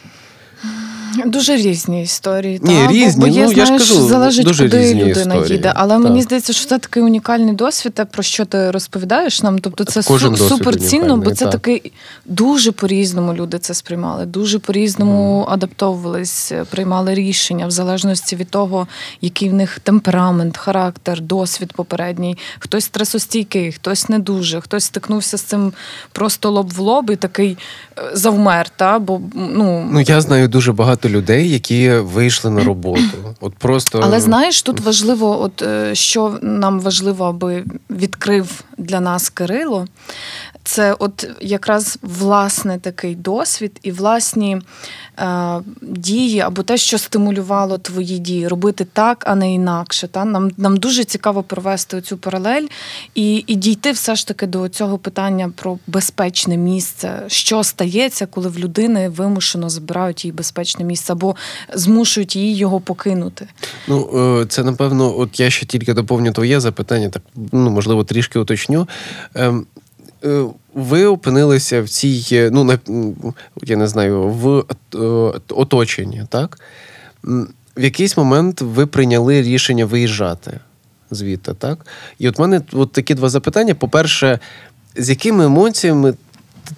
Дуже різні історії. Ні, та? різні, бо, бо є, ну, знаєш, я ж кажу, залежить, дуже куди різні людина історії. їде. Але так. мені здається, що це такий унікальний досвід, те, про що ти розповідаєш нам. Тобто це су- досвід супер цінно, бо це так. такий дуже по-різному люди це сприймали, дуже по-різному адаптовувались, приймали рішення в залежності від того, який в них темперамент, характер, досвід попередній. Хтось стресостійкий, хтось не дуже, хтось стикнувся з цим просто лоб в лоб і такий е, завмер. Та? Бо, ну, Ну, я знаю дуже багато людей, які вийшли на роботу. От просто Але знаєш, тут важливо, от е, що нам важливо, аби відкрив для нас Кирило, це от якраз власне такий досвід і власні е, дії, або те, що стимулювало твої дії, робити так, а не інакше. Та? Нам нам дуже цікаво провести цю паралель і, і дійти все ж таки до цього питання про безпечне місце, що стається, коли в людини вимушено забирають їй безпечне місце, або змушують її його покинути. Ну, е, це напевно, от я ще тільки доповню твоє запитання, так ну можливо трішки уточню. Ем, Ви опинилися в цій, е, ну я не знаю, в е, оточенні, так? В якийсь момент ви прийняли рішення виїжджати звідти, так? І от в мене от такі два запитання. По-перше, з якими емоціями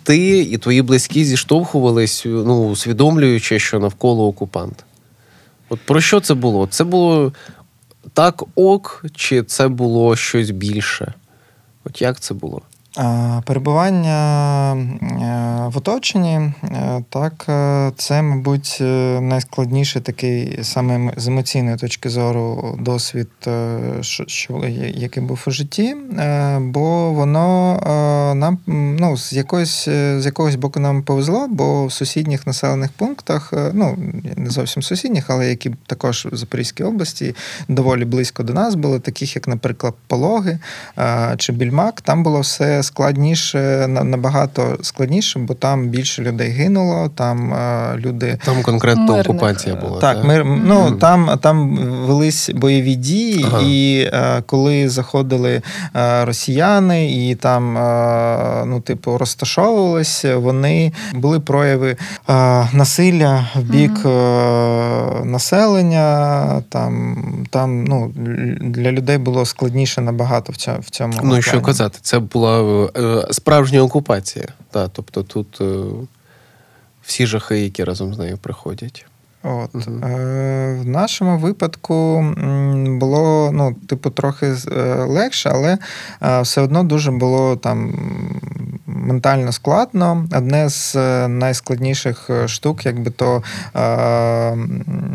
ти і твої близькі зіштовхувались, ну, усвідомлюючи, що навколо окупант? От про що це було? Це було так ок, чи це було щось більше? От як це було? Перебування е, в оточенні, е, так, е, це, мабуть, найскладніший такий саме з емоційної точки зору досвід, що, який був у житті, бо воно нам ну, з, якоїсь, з якогось боку нам повезло, бо в сусідніх населених пунктах, ну, не зовсім сусідніх, але які також в Запорізькій області доволі близько до нас були, таких як, наприклад, Пологи чи Більмак, там було все складніше, набагато складніше, бо там більше людей гинуло, там е, люди. Там конкретно Мирних. окупація була. Так, ми, ну, Мгм. там, там велись бойові дії, Ага. і е, коли заходили е, росіяни і там, ну, типу, розташовувалися, вони були прояви насилля в бік е, населення. Там, там ну, для людей було складніше набагато в цьому. В цьому Ну, і що казати, це була справжня окупація. Так, тобто тут е, всі жахи, які разом з нею приходять. От. Мгм. Е, в нашому випадку було ну, типу, трохи е, легше, але е, все одно дуже було там ментально складно. Одне з е, найскладніших штук, якби то, е,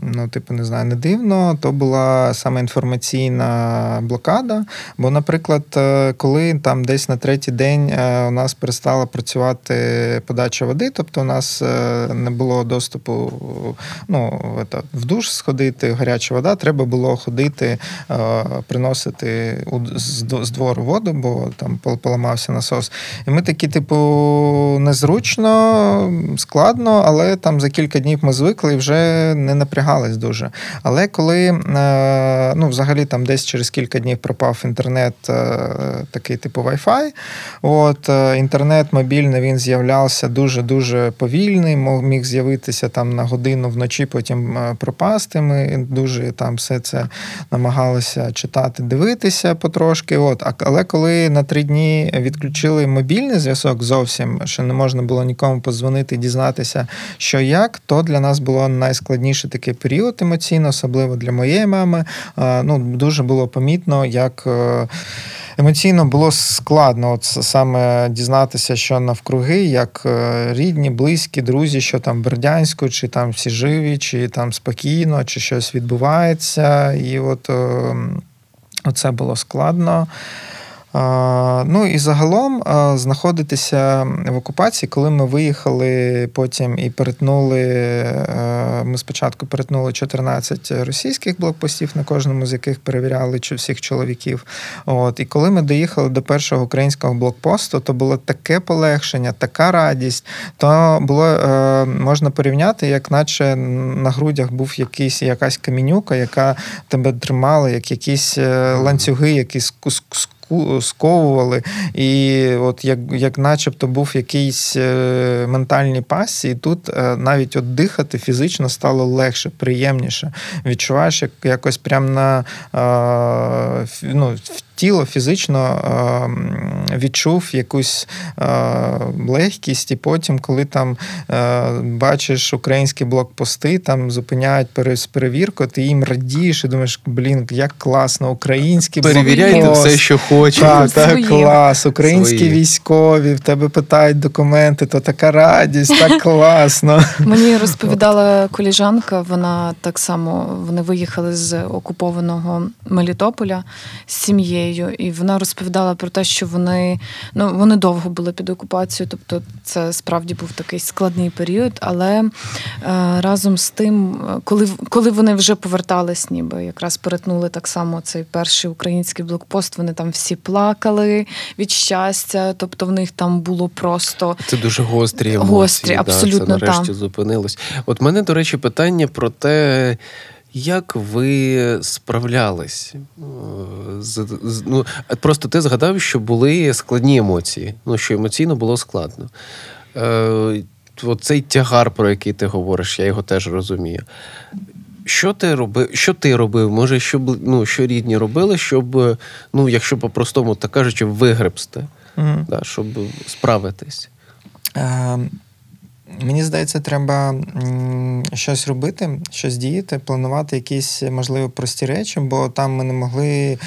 ну, типу, не знаю, не дивно, то була саме інформаційна блокада. Бо, наприклад, коли там десь на третій день у нас перестала працювати подача води, тобто у нас не було доступу ну, в душ сходити, гаряча вода, треба було ходити, е, приносити з, двору воду, бо там поламався насос. І ми такі, типу, незручно, складно, але там за кілька днів ми звикли і вже не напрягались дуже. Але коли е, ну, взагалі там десь через кілька днів пропав інтернет, е, такий типу Wi-Fi, от інтернет мобільний він з'являвся дуже-дуже повільний, міг з'явитися там на годину вночі, потім е, пропасти. Ми дуже там все це намагалися читати, дивитися потрошки. От, але коли на три дні відключили мобільний зв'язок. зовсім, що не можна було нікому подзвонити, дізнатися, що як, то для нас було найскладніший такий період емоційно, особливо для моєї мами. Ну, Дуже було помітно, як. Е, емоційно було складно от саме дізнатися, що навкруги, як е, рідні, близькі, друзі, що там Бердянську, чи там всі живі, чи там спокійно, чи щось відбувається. І от це оце було складно. Ну і загалом знаходитися в окупації, коли ми виїхали потім і перетнули. Е, ми спочатку перетнули 14 російських блокпостів, на кожному з яких перевіряли всіх чоловіків. От і коли ми доїхали до першого українського блокпосту, то було таке полегшення, така радість. То було е, можна порівняти, як наче на грудях був якийсь якась камінюка, яка тебе тримала, як якісь е, ланцюги, які сковували, і от як як начебто був якийсь е, ментальний пасі, і тут е, навіть от дихати фізично стало легше, приємніше. Відчуваєш, як якось прям на е, ну, тіло фізично е, відчув якусь е, легкість, і потім, коли там е, бачиш українські блокпости, там зупиняють перевірку, ти їм радієш і думаєш, блін, як класно, українські Перевіряйте все, що хочете. Так, так, клас, українські Свої. військові, в тебе питають документи, то така радість, так класно. Мені розповідала коліжанка, вона так само вони виїхали з окупованого Мелітополя з сім'єю сім'єю, і вона розповідала про те, що вони ну вони довго були під окупацією, тобто це справді був такий складний період. Але е, разом з тим, коли коли вони вже повертались, ніби якраз перетнули так само цей перший український блокпост, вони там всі плакали від щастя, тобто в них там було просто це дуже гострі емоції. Гострі, абсолютно да, це нарешті там. зупинилось. От мене, до речі, питання про те. Як ви справлялись? Е, з, з, ну, Просто ти згадав, що були складні емоції, ну, що емоційно було складно. Е, Оцей тягар, про який ти говориш, я його теж розумію. Що ти робив? Що ти робив? Може, щоб ну, що рідні робили, щоб, ну, якщо по-простому, так кажучи, вигребсти, mm да, щоб справитись? Um... Мені здається, треба щось робити, щось діяти, планувати якісь можливо прості речі, бо там ми не могли е,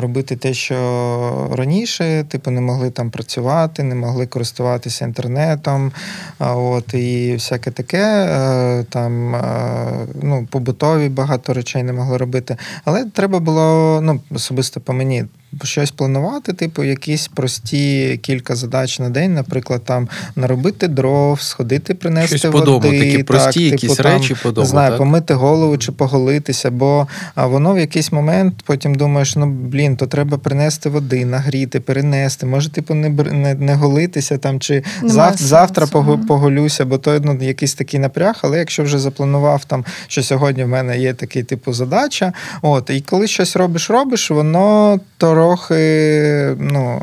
робити те, що раніше, типу, не могли там працювати, не могли користуватися інтернетом, от і всяке таке. Е, там е, ну, побутові багато речей не могли робити. Але треба було ну, особисто по мені щось планувати, типу, якісь прості кілька задач на день, наприклад, там наробити дров, сходити, принести щось води. По дому, такі прості типу, якісь там, речі по дому, не знаю, так? помити голову чи поголитися, бо воно в якийсь момент потім думаєш, ну блін, то треба принести води, нагріти, перенести. Може, типу, не не, не голитися там, чи зав, завтра поголюся, бо то ну, якийсь такий напряг, але якщо вже запланував там, що сьогодні в мене є такий типу задача, от, і коли щось робиш, робиш, воно то трохи ну,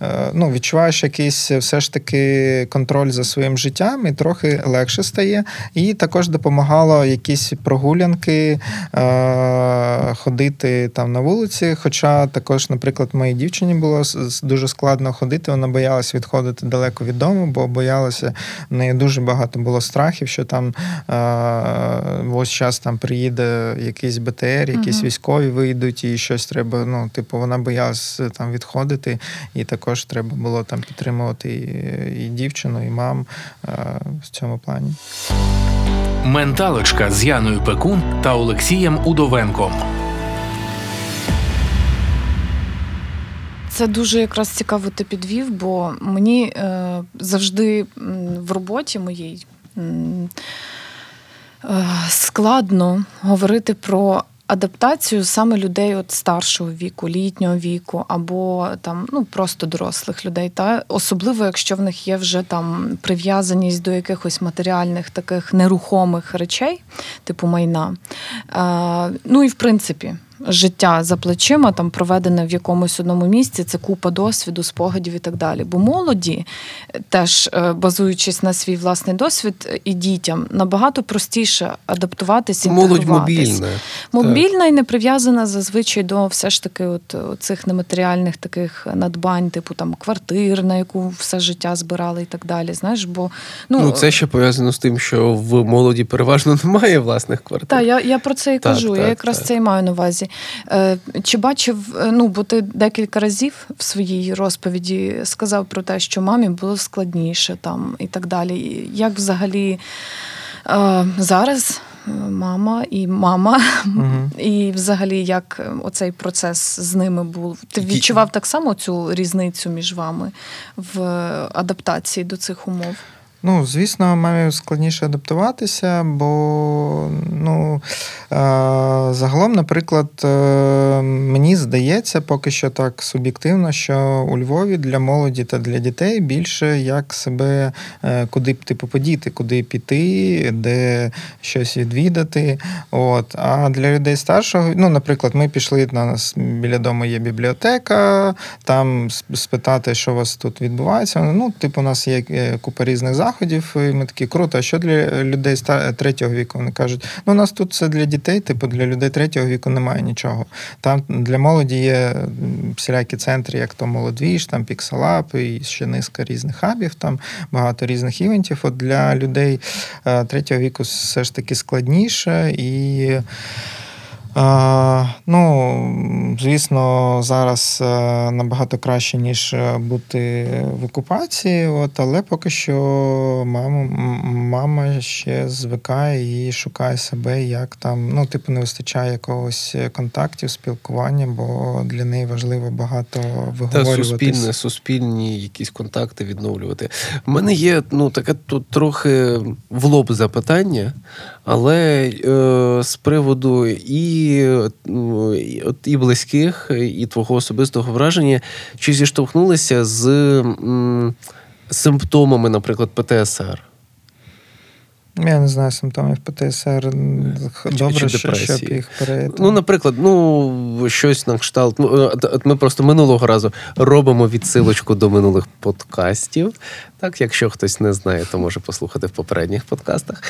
е, е, ну, відчуваєш якийсь все ж таки контроль за своїм життям і трохи легше стає. І також допомагало якісь прогулянки е, ходити там на вулиці. Хоча також, наприклад, моїй дівчині було дуже складно ходити, вона боялася відходити далеко від дому, бо боялася, в неї дуже багато було страхів, що там ось час там приїде якийсь БТР, якісь угу. військові вийдуть і щось треба ну, типу, вона боялась там відходити, і також треба було там підтримувати і, і дівчину, і мам е, в цьому плані. Менталочка з Яною Пекун та Олексієм Удовенком. Це дуже якраз цікаво ти підвів, бо мені е, завжди в роботі моїй е, складно говорити про адаптацію саме людей от старшого віку, літнього віку, або там ну просто дорослих людей, та особливо якщо в них є вже там прив'язаність до якихось матеріальних таких нерухомих речей, типу майна. Е, Ну і в принципі. Життя за плечима, там проведене в якомусь одному місці, це купа досвіду, спогадів і так далі. Бо молоді, теж е, базуючись на свій власний досвід, і дітям набагато простіше адаптуватися. Молодь інтегруватись. мобільна. Мобільна і не прив'язана зазвичай до все ж таки от цих нематеріальних таких надбань, типу там квартир, на яку все життя збирали і так далі. Знаєш, бо Ну, ну, це ще пов'язано з тим, що в молоді переважно немає власних квартир. та я, я про це і Так, кажу. так, я якраз так. це і маю на увазі. Е, чи бачив, е, ну бо ти декілька разів в своїй розповіді сказав про те, що мамі було складніше там і так далі. Як взагалі е, зараз мама і мама, Мгм. і взагалі як оцей процес з ними був? Ти відчував так само цю різницю між вами в адаптації до цих умов? Ну, звісно, мамі складніше адаптуватися, бо ну, е, загалом, наприклад, е, мені здається, поки що так суб'єктивно, що у Львові для молоді та для дітей більше як себе е, куди типу подіти, куди піти, де щось відвідати. От. А для людей старшого, ну, наприклад, ми пішли на нас біля дому є бібліотека, там спитати, що у вас тут відбувається. Ну, типу, у нас є купа різних заходів, і ми такі круто. А що для людей третього віку? Вони кажуть, ну у нас тут це для дітей, типу для людей третього віку немає нічого. Там для молоді є всілякі центри, як то молодвіж, там пікселап і ще низка різних хабів, там багато різних івентів. От для людей е, третього віку все ж таки складніше і. Ну, звісно, зараз е, набагато краще, ніж е, бути в окупації, от, але поки що мама, мама ще звикає і шукає себе, як там, ну, типу, не вистачає якогось контактів, спілкування, бо для неї важливо багато Та суспільне, суспільні якісь контакти відновлювати. У мене є ну таке тут трохи в лоб запитання, але е, з приводу і, і, от, і близьких, і твого особистого враження, чи зіштовхнулися з м, симптомами, наприклад, ПТСР? Я не знаю симптомів ПТСР. Добре, чи що, щоб їх перейти. Ну, наприклад, ну щось на кшталт. Ну, е, ми просто минулого разу робимо відсилочку до минулих подкастів. Так, якщо хтось не знає, то може послухати в попередніх подкастах.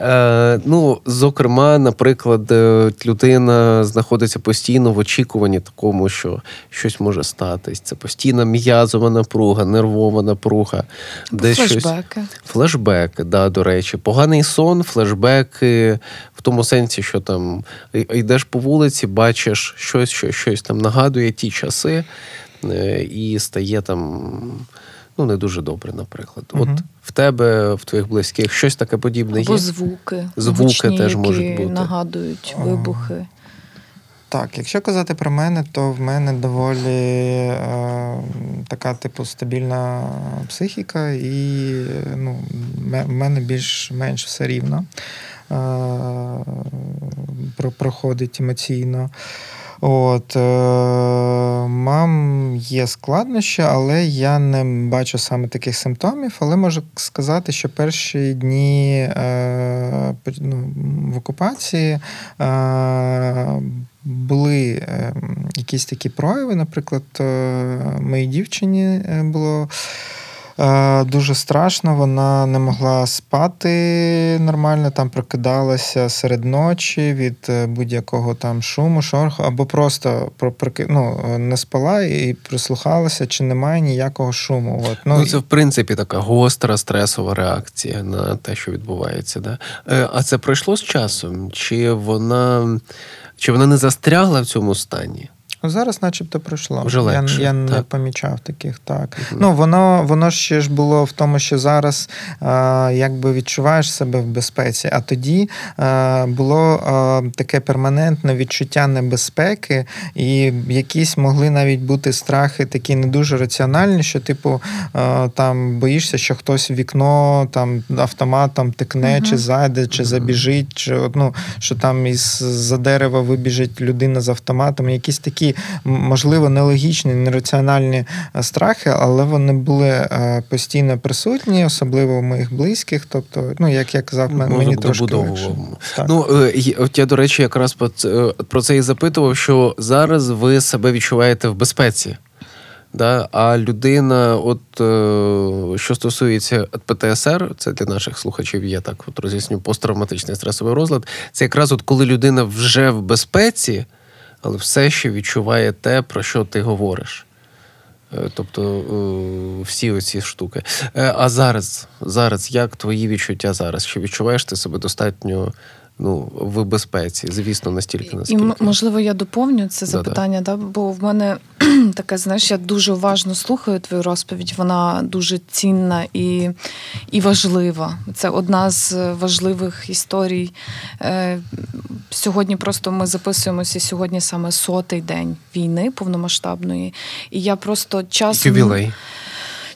Е, ну, зокрема, наприклад, е, людина знаходиться постійно в очікуванні такому, що щось може статись. Це постійна м'язова напруга, нервова напруга, десь щось Флешбеки. Флешбеки, да, до речі, поганий сон, флешбеки, в тому сенсі, що там йдеш по вулиці, бачиш щось, що щось там нагадує ті часи, е, і стає там. Ну, не дуже добре, наприклад. От в тебе, в твоїх близьких, щось таке подібне Або є. звуки. Звуки гучні, теж які можуть бути. нагадують вибухи. Так, якщо казати про мене, то в мене доволі е, така, типу, стабільна психіка, і ну, в мене більш-менш все рівно е, проходить емоційно. От, е, мам є складнощі, але я не бачу саме таких симптомів. Але можу сказати, що перші дні е, ну, в окупації е, були е, якісь такі прояви. Наприклад, е, моїй дівчині е, було. Е, Дуже страшно, вона не могла спати нормально, там прокидалася серед ночі від будь-якого там шуму, шороху, або просто про- ну, не спала і прислухалася, чи немає ніякого шуму. От, Ну, ну, це в принципі така гостра стресова реакція на те, що відбувається. Да? А це пройшло з часом? Чи вона, чи вона не застрягла в цьому стані? Ну, Зараз, начебто, пройшло. Вже я легше, я не так. помічав таких, так. Ну, воно, воно ще ж було в тому, що зараз а, якби відчуваєш себе в безпеці, а тоді а, було а, таке перманентне відчуття небезпеки, і якісь могли навіть бути страхи такі не дуже раціональні, що, типу, а, там боїшся, що хтось в вікно там автоматом тикне, Мгм. чи зайде, чи забіжить, чи ну, що там із за дерева вибіжить людина з автоматом. Якісь такі такі, можливо, нелогічні, нераціональні е, страхи, але вони були е, постійно присутні, особливо у моїх близьких. Тобто, ну як я казав, мені Мозок трошки легше. Так. Ну, е, от я, до речі, якраз про це- і запитував, що зараз ви себе відчуваєте в безпеці. Да? А людина, от що стосується ПТСР, це для наших слухачів, я так от роз'ясню, посттравматичний стресовий розлад. Це якраз от коли людина вже в безпеці, але все ще відчуває те, про що ти говориш. Е, Тобто е, всі оці штуки. Е, А зараз, зараз, як твої відчуття зараз? Чи відчуваєш ти себе достатньо ну, в безпеці? Звісно, настільки І наскільки. м- можливо, я доповню це Да-да. запитання, да, бо в мене таке, знаєш, я дуже уважно слухаю твою розповідь. Вона дуже цінна і, і важлива. Це одна з важливих історій. Е, Сьогодні просто ми записуємося сьогодні саме сотий день війни повномасштабної. І я просто часом Ювілей.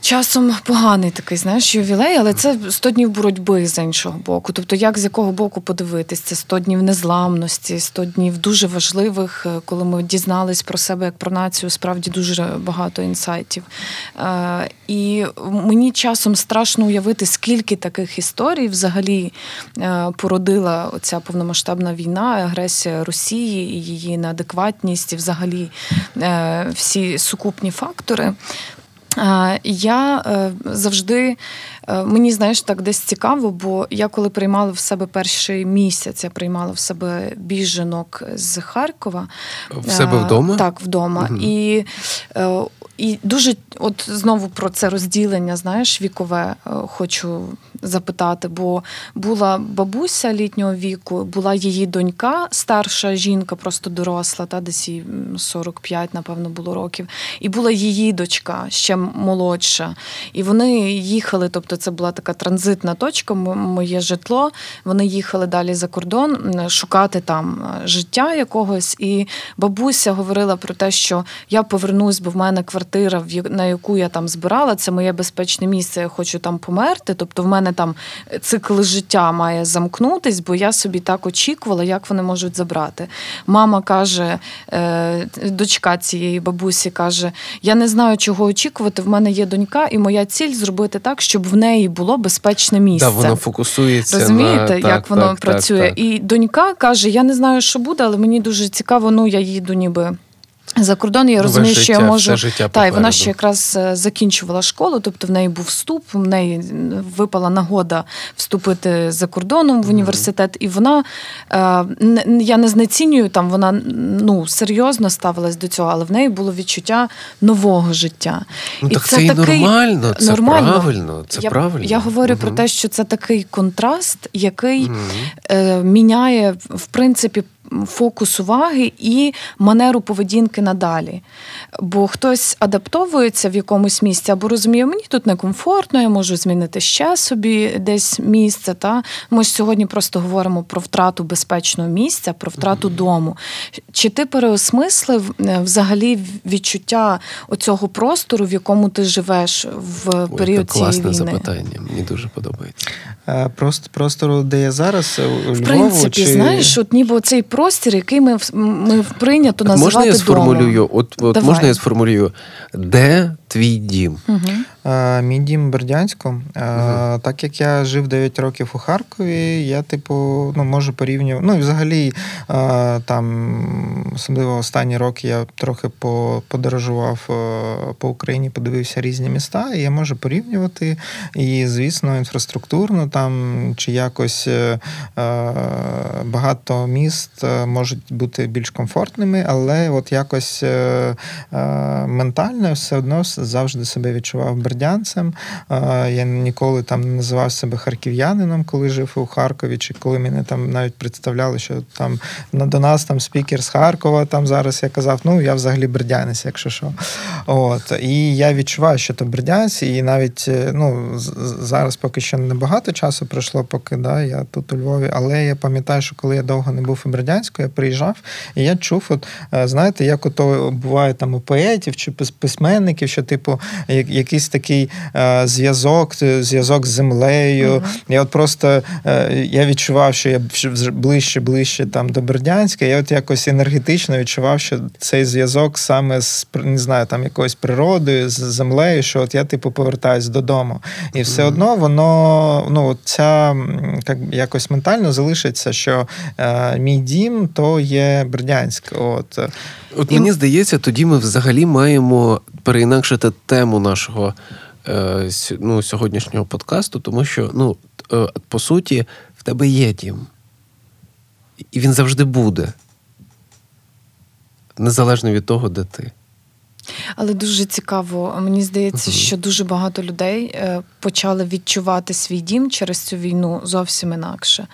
Часом поганий такий, знаєш, ювілей, але це 100 днів боротьби з іншого боку. Тобто, як з якого боку подивитись? Це 100 днів незламності, 100 днів дуже важливих, е, коли ми дізнались про себе як про націю, справді дуже багато інсайтів. Е, І мені часом страшно уявити, скільки таких історій взагалі е, породила оця повномасштабна війна, агресія Росії і її неадекватність, і взагалі всі сукупні фактори. Я е, завжди е, мені знаєш так десь цікаво, бо я коли приймала в себе перший місяць, я приймала в себе біженок з Харкова. В себе вдома? Так, вдома. Угу. І, е, і дуже от знову про це розділення, знаєш, вікове е, хочу запитати, бо була бабуся літнього віку, була її донька, старша жінка, просто доросла, та десь їй м, 45, напевно, було років. І була її дочка, ще молодша. І вони їхали, тобто це була така транзитна точка, моє житло. Вони їхали далі за кордон шукати там е, життя якогось. І бабуся говорила про те, що я повернусь, бо в мене квартира, в на яку я там збирала, це моє безпечне місце. Я хочу там померти. Тобто, в мене там цикл життя має замкнутись, бо я собі так очікувала, як вони можуть забрати. Мама каже, е, дочка цієї бабусі каже: Я не знаю, чого очікувати. В мене є донька, і моя ціль зробити так, щоб в неї було безпечне місце. Да, воно фокусується. Розумієте, на... як так, воно так, працює? Так, так. І донька каже: Я не знаю, що буде, але мені дуже цікаво. Ну я їду ніби. За кордон я Нове розумію, що я можу життя та й вона ще якраз е, закінчувала школу, тобто в неї був вступ, в неї випала нагода вступити за кордоном в університет, і вона е, я не знецінюю там, вона ну серйозно ставилась до цього, але в неї було відчуття нового життя. Ну, І так це, і нормально, це нормально. правильно. Це я, правильно. я говорю про те, що це такий контраст, який Мгм. е, міняє в принципі фокус уваги і манеру поведінки надалі. Бо хтось адаптовується в якомусь місці або розуміє, мені тут некомфортно, я можу змінити ще собі десь місце. Та ми ж сьогодні просто говоримо про втрату безпечного місця, про втрату дому. Чи ти переосмислив е, взагалі відчуття оцього простору, в якому ти живеш в Ой, період це цієї класне війни? запитання. Мені дуже подобається. Е, Просто простору, де я зараз, е, у В Львову, принципі, чи... знаєш, от ніби цей простір, який ми, ми прийнято називати можна я сформулюю? домом. От, от Давай. можна я сформулюю, де твій дім? Мгм. Е, Мій дім в Бердянську. Е, Мгм. Так як я жив 9 років у Харкові, я, типу, ну, можу порівнювати. Ну, і взагалі, е, там, особливо останні роки я трохи по- подорожував е, по Україні, подивився різні міста, і я можу порівнювати. І, звісно, інфраструктурно там чи якось е, е, багато міст е, можуть бути більш комфортними, але от якось е, е, ментально все одно завжди себе відчував бердянцем. Я ніколи там не називав себе харків'янином, коли жив у Харкові, чи коли мене там навіть представляли, що там до нас там спікер з Харкова. Там зараз я казав, ну я взагалі бердянець, якщо що. От і я відчуваю, що то бердянець, і навіть е, ну зараз поки що небагато часу пройшло, поки да, я тут у Львові. Але я пам'ятаю, що коли я довго не був у Бердянську, я приїжджав і я чув, от е, знаєте, як ото буває там у поетів чи письменників, що типу як- якийсь такий. е, зв'язок, е, зв'язок з землею. Я от просто е, я відчував, що я ближче, ближче там до Бердянська. Я от якось енергетично відчував, що цей зв'язок саме з не знаю, там якоюсь природою, з землею, що от я типу повертаюсь додому. І все одно воно ну ця як, якось ментально залишиться, що е, мій дім то є Бердянськ. От От мені здається, тоді ми взагалі маємо переінакшити тему нашого е, ну, сьогоднішнього подкасту, тому що, ну, е, по суті, в тебе є дім. І він завжди буде. Незалежно від того, де ти. Але дуже цікаво. Мені здається, що дуже багато людей е, почали відчувати свій дім через цю війну зовсім інакше.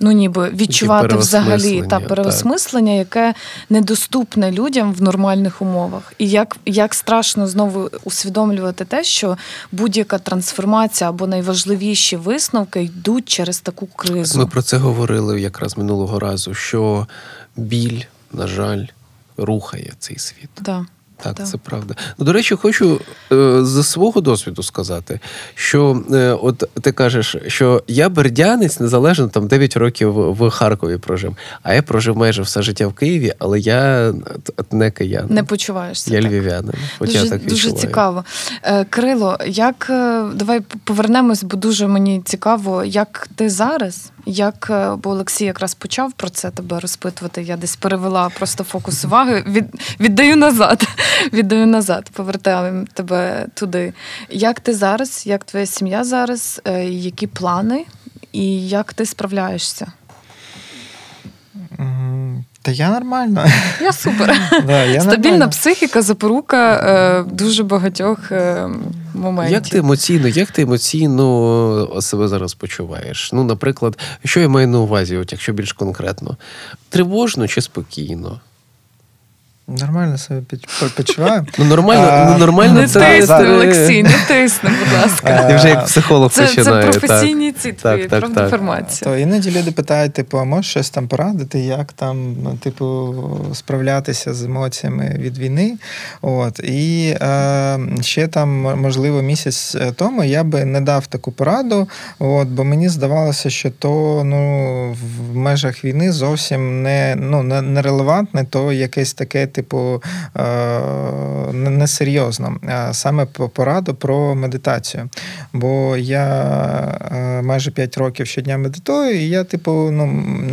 Ну, ніби відчувати взагалі переосмислення, та так. переосмислення, яке недоступне людям в нормальних умовах. І як, як страшно знову усвідомлювати те, що будь-яка трансформація або найважливіші висновки йдуть через таку кризу. Ми про це говорили якраз минулого разу, що біль, на жаль, рухає цей світ. Да. Так, Так. це правда. Ну, до речі, хочу е, з свого досвіду сказати, що е, от ти кажеш, що я бердянець незалежно там 9 років в Харкові прожив, а я прожив майже все життя в Києві, але я не киянин. Не почуваєшся. я так. львів'янин. От Дуже, я так дуже цікаво. Е, Кирило, як е, давай повернемось, бо дуже мені цікаво, як ти зараз, як е, бо Олексій якраз почав про це тебе розпитувати. Я десь перевела просто фокус уваги. Від, віддаю назад. Віддаю назад, повертаю тебе туди. Як ти зараз, як твоя сім'я зараз, е, які плани, і як ти справляєшся? Та я нормально. Я супер. Да, я Стабільна нормально. психіка, запорука е, дуже багатьох е, моментів. Як ти емоційно, як ти емоційно себе зараз почуваєш? Ну, наприклад, що я маю на увазі, от якщо більш конкретно, тривожно чи спокійно? Нормально себе почуваю. Ну нормально, ну нормально Не тисни, Олексій, не тисни, будь ласка. Ти вже як психолог Це, це професійні ці твої інформація. То іноді люди питають, типу, а можеш щось там порадити, як там, ну, типу, справлятися з емоціями від війни. От. І е, ще там, можливо, місяць е, тому я би не дав таку пораду, от, бо мені здавалося, що то ну, в межах війни зовсім не, ну, не, нерелевантне, то якесь таке, типу, е, не- несерйозно. Саме пораду про медитацію. Бо я е, майже 5 років щодня медитую, і я, типу, ну,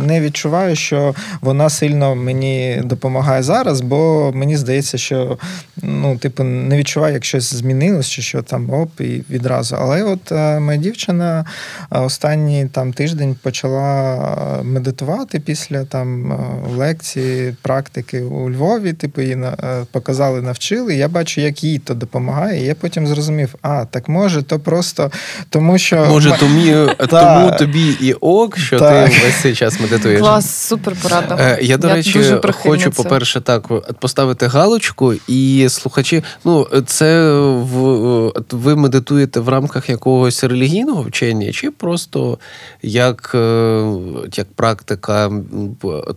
не відчуваю, що вона сильно мені допомагає зараз, бо мені здається, що ну, типу, не відчуваю, як щось змінилось, чи що там оп, і відразу. Але от е, моя дівчина останній там тиждень почала медитувати після там лекції, практики у Львові. Типу, її е, показали, навчили. Я бачу, як їй то допомагає. І я потім зрозумів, а так може, то просто тому, що Може, тому, тому тобі і ок, що Так. ти весь цей час медитуєш. Клас, супер порада. Е, Я, до речі, дуже хочу, по-перше, так поставити галочку, і слухачі, ну, це в ви медитуєте в рамках якогось релігійного вчення, чи просто як, е, як практика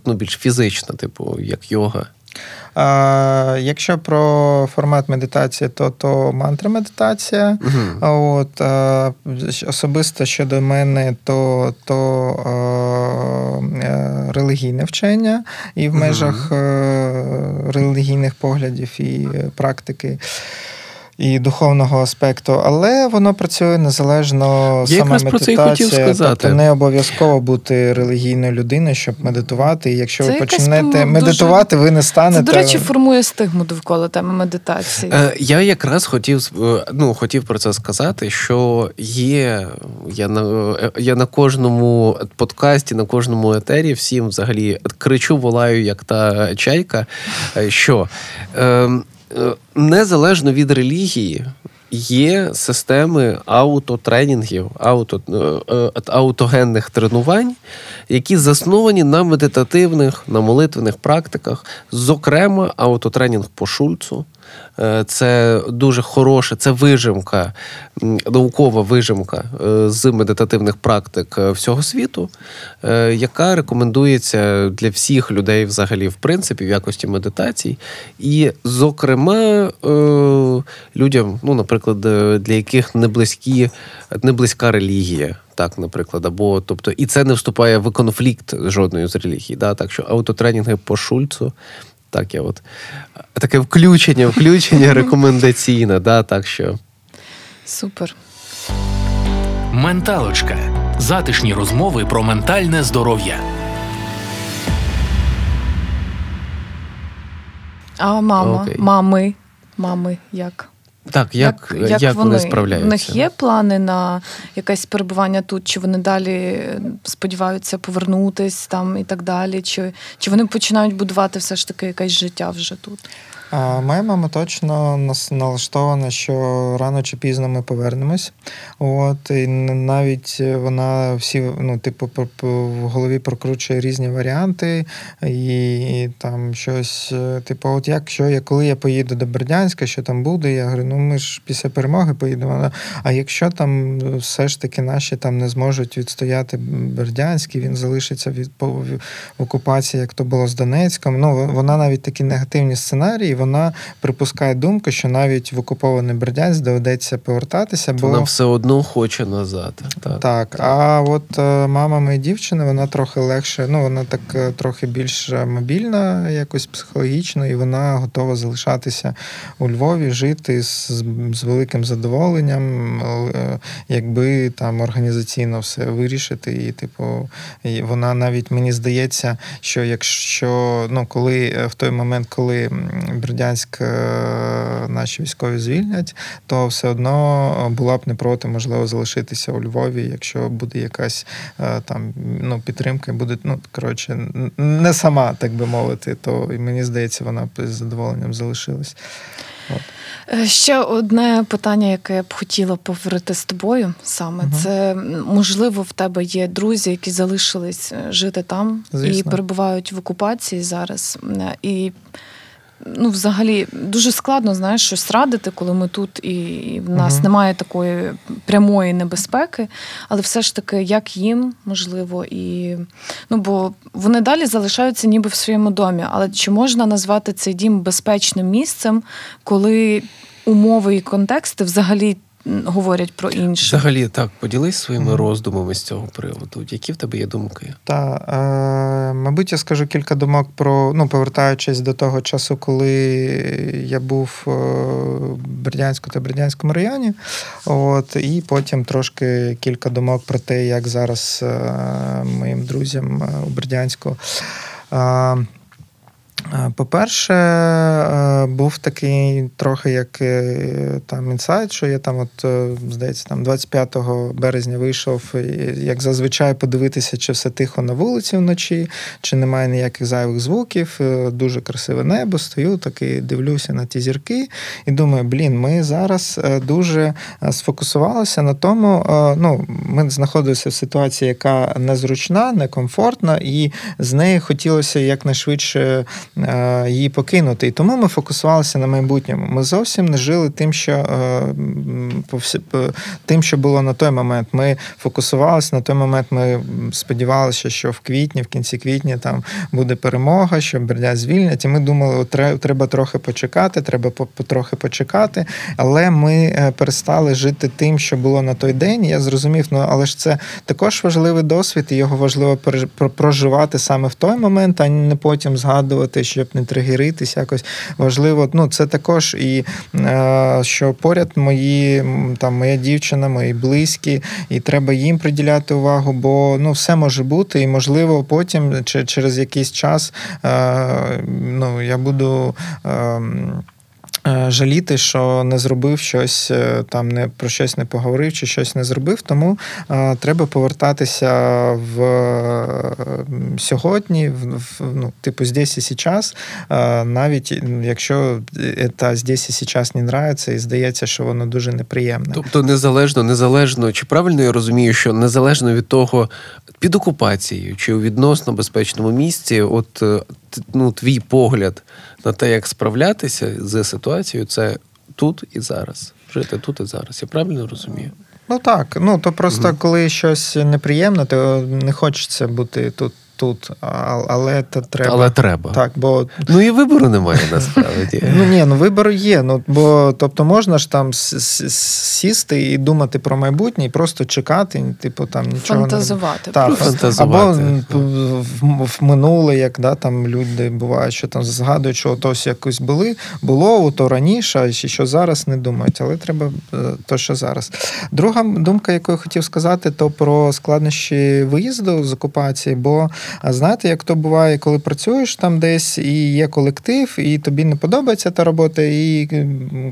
ну, більш фізична, типу, як йога? А, якщо про формат медитації, то, то мантра медитація. А От, а, особисто щодо мене, то, то а, е, релігійне вчення і в Мгм. межах е, релігійних поглядів і практики. І духовного аспекту, але воно працює незалежно Я сама якраз про це медитація. хотів сказати. Тобто не обов'язково бути релігійною людиною, щоб медитувати. І якщо Це ви якась, почнете по-моєму, медитувати, ви не Це, станете. до речі, формує стигму довкола теми медитації. Е, Я якраз хотів е, ну, хотів про це сказати, що є. Я на е, я на кожному подкасті, на кожному етері всім взагалі кричу, волаю, як та чайка. Що е, е, незалежно від релігії. Є системи аутотренінгів, ауто, е, е, аутогенних тренувань, які засновані на медитативних, на молитвених практиках, зокрема, аутотренінг по шульцу, Е, Це дуже хороше, це вижимка, наукова вижимка е, з медитативних практик е, всього світу, е, яка рекомендується для всіх людей взагалі, в принципі, в якості медитацій. І, зокрема, е, людям, ну, наприклад, е, для яких не близькі, не близька релігія. Так, наприклад, або тобто, і це не вступає в конфлікт жодної з релігій. Да? Так що аутотренінги по Шульцу, так я от таке включення, включення рекомендаційне, да, так що. Супер. Менталочка. Затишні розмови про ментальне здоров'я. А мама, Окей. мами, мами як? Так, як, як, вони, справляються? У них є плани на якесь перебування тут, чи вони далі сподіваються повернутись там і так далі? Чи, чи вони починають будувати все ж таки якесь життя вже тут? А моя мама точно нас налаштована, що рано чи пізно ми повернемось. От і навіть вона всі, ну, типу, в голові прокручує різні варіанти, і, там щось, е, типу, от якщо я коли я поїду до Бердянська, що там буде, я говорю, ну ми ж після перемоги поїдемо. А якщо там все ж таки наші там не зможуть відстояти Бердянськ, і він залишиться від в окупації, як то було з Донецьком. Ну вона навіть такі негативні сценарії. Вона припускає думку, що навіть в окупований Бердянськ доведеться повертатися, бо Вона все одно хоче назад. Так. так, а от е, мама моєї дівчини, вона трохи легше, ну вона так е, трохи більш мобільна, якось психологічно, і вона готова залишатися у Львові, жити з, з великим задоволенням, е, якби там організаційно все вирішити. І, типу, і вона навіть мені здається, що якщо ну коли е, в той момент, коли Бердянськ е, наші військові звільнять, то все одно була б не проти, можливо, залишитися у Львові, якщо буде якась е, там ну, підтримка, буде, ну коротше, не сама, так би мовити, то і мені здається, вона б з задоволенням залишилась. Е, Ще одне питання, яке я б хотіла поговорити з тобою саме. Мгм. Це можливо в тебе є друзі, які залишились е, жити там і перебувають в окупації зараз. Е, І ну, взагалі дуже складно знаєш щось радити, коли ми тут і в нас Мгм. немає такої прямої небезпеки, але все ж таки, як їм можливо, і ну бо вони далі залишаються ніби в своєму домі. Але чи можна назвати цей дім безпечним місцем, коли умови і контексти взагалі говорять про інше? Взагалі, так, поділись своїми Мгм. роздумами з цього приводу. Які в тебе є думки? Та, е, мабуть, я скажу кілька думок про, ну, повертаючись до того часу, коли я був е, в Бердянську та Бердянському районі. От, і потім трошки кілька думок про те, як зараз е, моїм друзям е, у Бердянську. Е, По-перше, е, був такий трохи як е, там інсайт, що я там, от е, здається, там 25 березня вийшов, як зазвичай, подивитися, чи все тихо на вулиці вночі, чи немає ніяких зайвих звуків. Дуже красиве небо. Стою, такий дивлюся на ті зірки і думаю, блін, ми зараз дуже сфокусувалися на тому. Ну, ми знаходилися в ситуації, яка незручна, некомфортна, і з неї хотілося якнайшвидше її покинути. І тому ми фокусувалися на майбутньому. Ми зовсім не жили тим, що е, тим, що було на той момент. Ми фокусувалися на той момент. Ми сподівалися, що в квітні, в кінці квітня, там буде перемога, що Бердянськ звільнять. І ми думали, треба трохи почекати, треба трохи почекати. Але ми е, перестали жити тим, що було на той день. Я зрозумів, ну але ж це також важливий досвід, і його важливо проживати саме в той момент, а не потім згадувати, щоб не тригеритись. Якось важливо. Ну це також і е, що поряд мої там моя дівчина, мої близькі, і треба їм приділяти увагу, бо ну все може бути, і можливо потім чи через якийсь час е, ну я буду. Е, Жаліти, що не зробив щось е, там, не про щось не поговорив чи щось не зробив. Тому е, треба повертатися в е, сьогодні, в, в ну, типу, здесь і сейчас, е, навіть якщо це здесь і сейчас не нравиться, і здається, що воно дуже неприємне. Тобто, незалежно, незалежно, чи правильно я розумію, що незалежно від того, під окупацією чи у відносно безпечному місці, от ну, твій погляд на те, як справлятися з ситуацією, це тут і зараз. Жити тут і зараз. Я правильно розумію? Ну так, ну то просто коли щось неприємне, то не хочеться бути тут, тут, але то треба. Але треба. Так, бо Ну і вибору немає насправді. ну ні, ну вибор є. Ну бо тобто можна ж там сісти і думати про майбутнє, і просто чекати, типу там нічого Фантазувати. не так. Фантазувати. або в, в минуле, як да, там люди бувають, що там згадують, що ось якось були, було то раніше, а що зараз не думають, але треба е, то, що зараз. Друга думка, яку я хотів сказати, то про складнощі виїзду з окупації. Бо а знаєте, як то буває, коли працюєш там десь і є колектив, і тобі не подобається та робота, і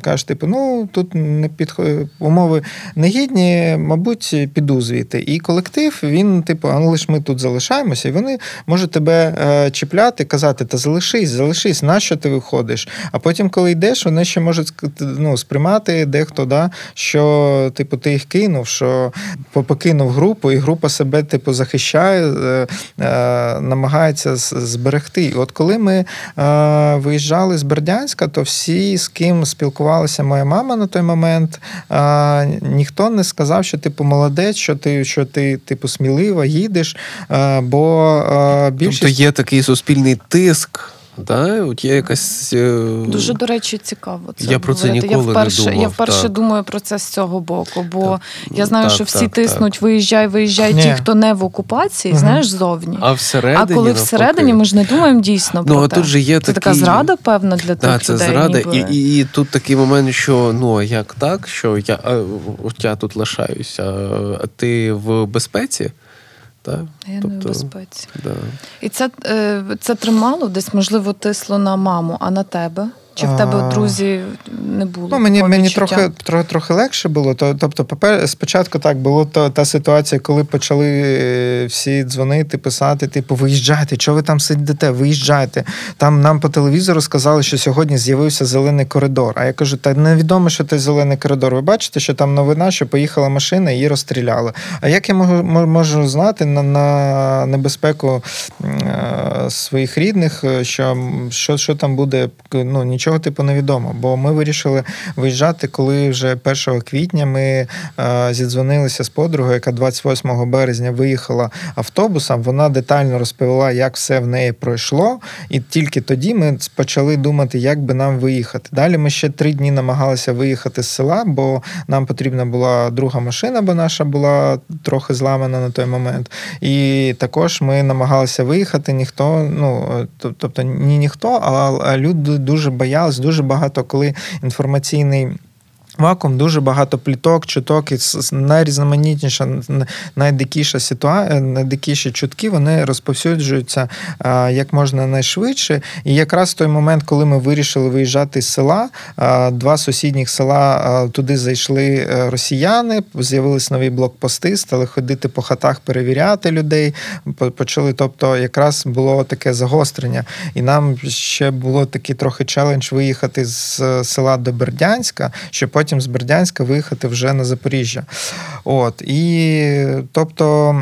кажеш, типу, ну тут не підхо... умови негідні, мабуть, піду звідти. І колектив, він, типу, а ну лиш ми тут залишаємося, і вони можуть тебе е, чіпляти, казати, та залишись, залишись, нащо ти виходиш? А потім, коли йдеш, вони ще можуть ну, сприймати дехто, да, що типу ти їх кинув, що покинув групу, і група себе типу захищає, е, е, намагається зберегти. І от коли ми е, виїжджали з Бердянська, то всі, з ким спілкувалася моя мама на той момент, е, ніхто не сказав, що типу молодець, що ти, що ти типу смілива, їдеш. е, бо е, більшість Тобто є такий суспільний тиск. Да? От є якась. е, Дуже, до речі, цікаво. Це Я про це говорити. ніколи я вперше, Я думав, вперше так. думаю про це з цього боку, бо Так. я знаю, Так, що всі так, тиснуть, виїжджай, виїжджай, Ні. ті, хто не в окупації, Мгм. знаєш, зовні. А всередині. А коли навпаки. всередині ми ж не думаємо дійсно Ну, про а те. тут же є це така зрада, певна, для тих це людей. зрада, і, і, і тут такий момент, що ну а як так, що я, а, от я тут лишаюся, а ти в безпеці? Так? Я не в безпеці. Да. І це, е, це тримало десь, можливо, тисло на маму, а на тебе? Чи в тебе А. друзі не було? Ну, мені, мені відчуття? трохи, трохи, трохи легше було. Тобто, попер, спочатку так було то, та ситуація, коли почали е, всі дзвонити, писати, типу, виїжджайте, чого ви там сидите, виїжджайте. Там нам по телевізору сказали, що сьогодні з'явився зелений коридор. А я кажу, та невідомо, що той зелений коридор. Ви бачите, що там новина, що поїхала машина і її розстріляли. А як я можу, можу знати на, на небезпеку е, своїх рідних, е, що, що, що там буде, ну нічого типу невідомо. Бо ми вирішили виїжджати, коли вже 1 квітня ми е, зідзвонилися з подругою, яка 28 березня виїхала автобусом. Вона детально розповіла, як все в неї пройшло, і тільки тоді ми почали думати, як би нам виїхати. Далі ми ще три дні намагалися виїхати з села, бо нам потрібна була друга машина, бо наша була трохи зламана на той момент. І також ми намагалися виїхати. Ніхто, ну тобто ні ніхто, а люди дуже боялись, дуже багато коли інформаційний. Вакуум дуже багато пліток, чуток і найрізноманітніша, найдикіша ситуація, найдикіші чутки вони розповсюджуються а, як можна найшвидше. І якраз в той момент, коли ми вирішили виїжджати з села, а, два сусідніх села туди зайшли е, росіяни, з'явились нові блокпости, стали ходити по хатах, перевіряти людей. Почали, тобто, якраз було таке загострення. І нам ще було такий трохи челендж виїхати з е, села до Бердянська, щоб потім з Бердянська виїхати вже на Запоріжжя. От і тобто,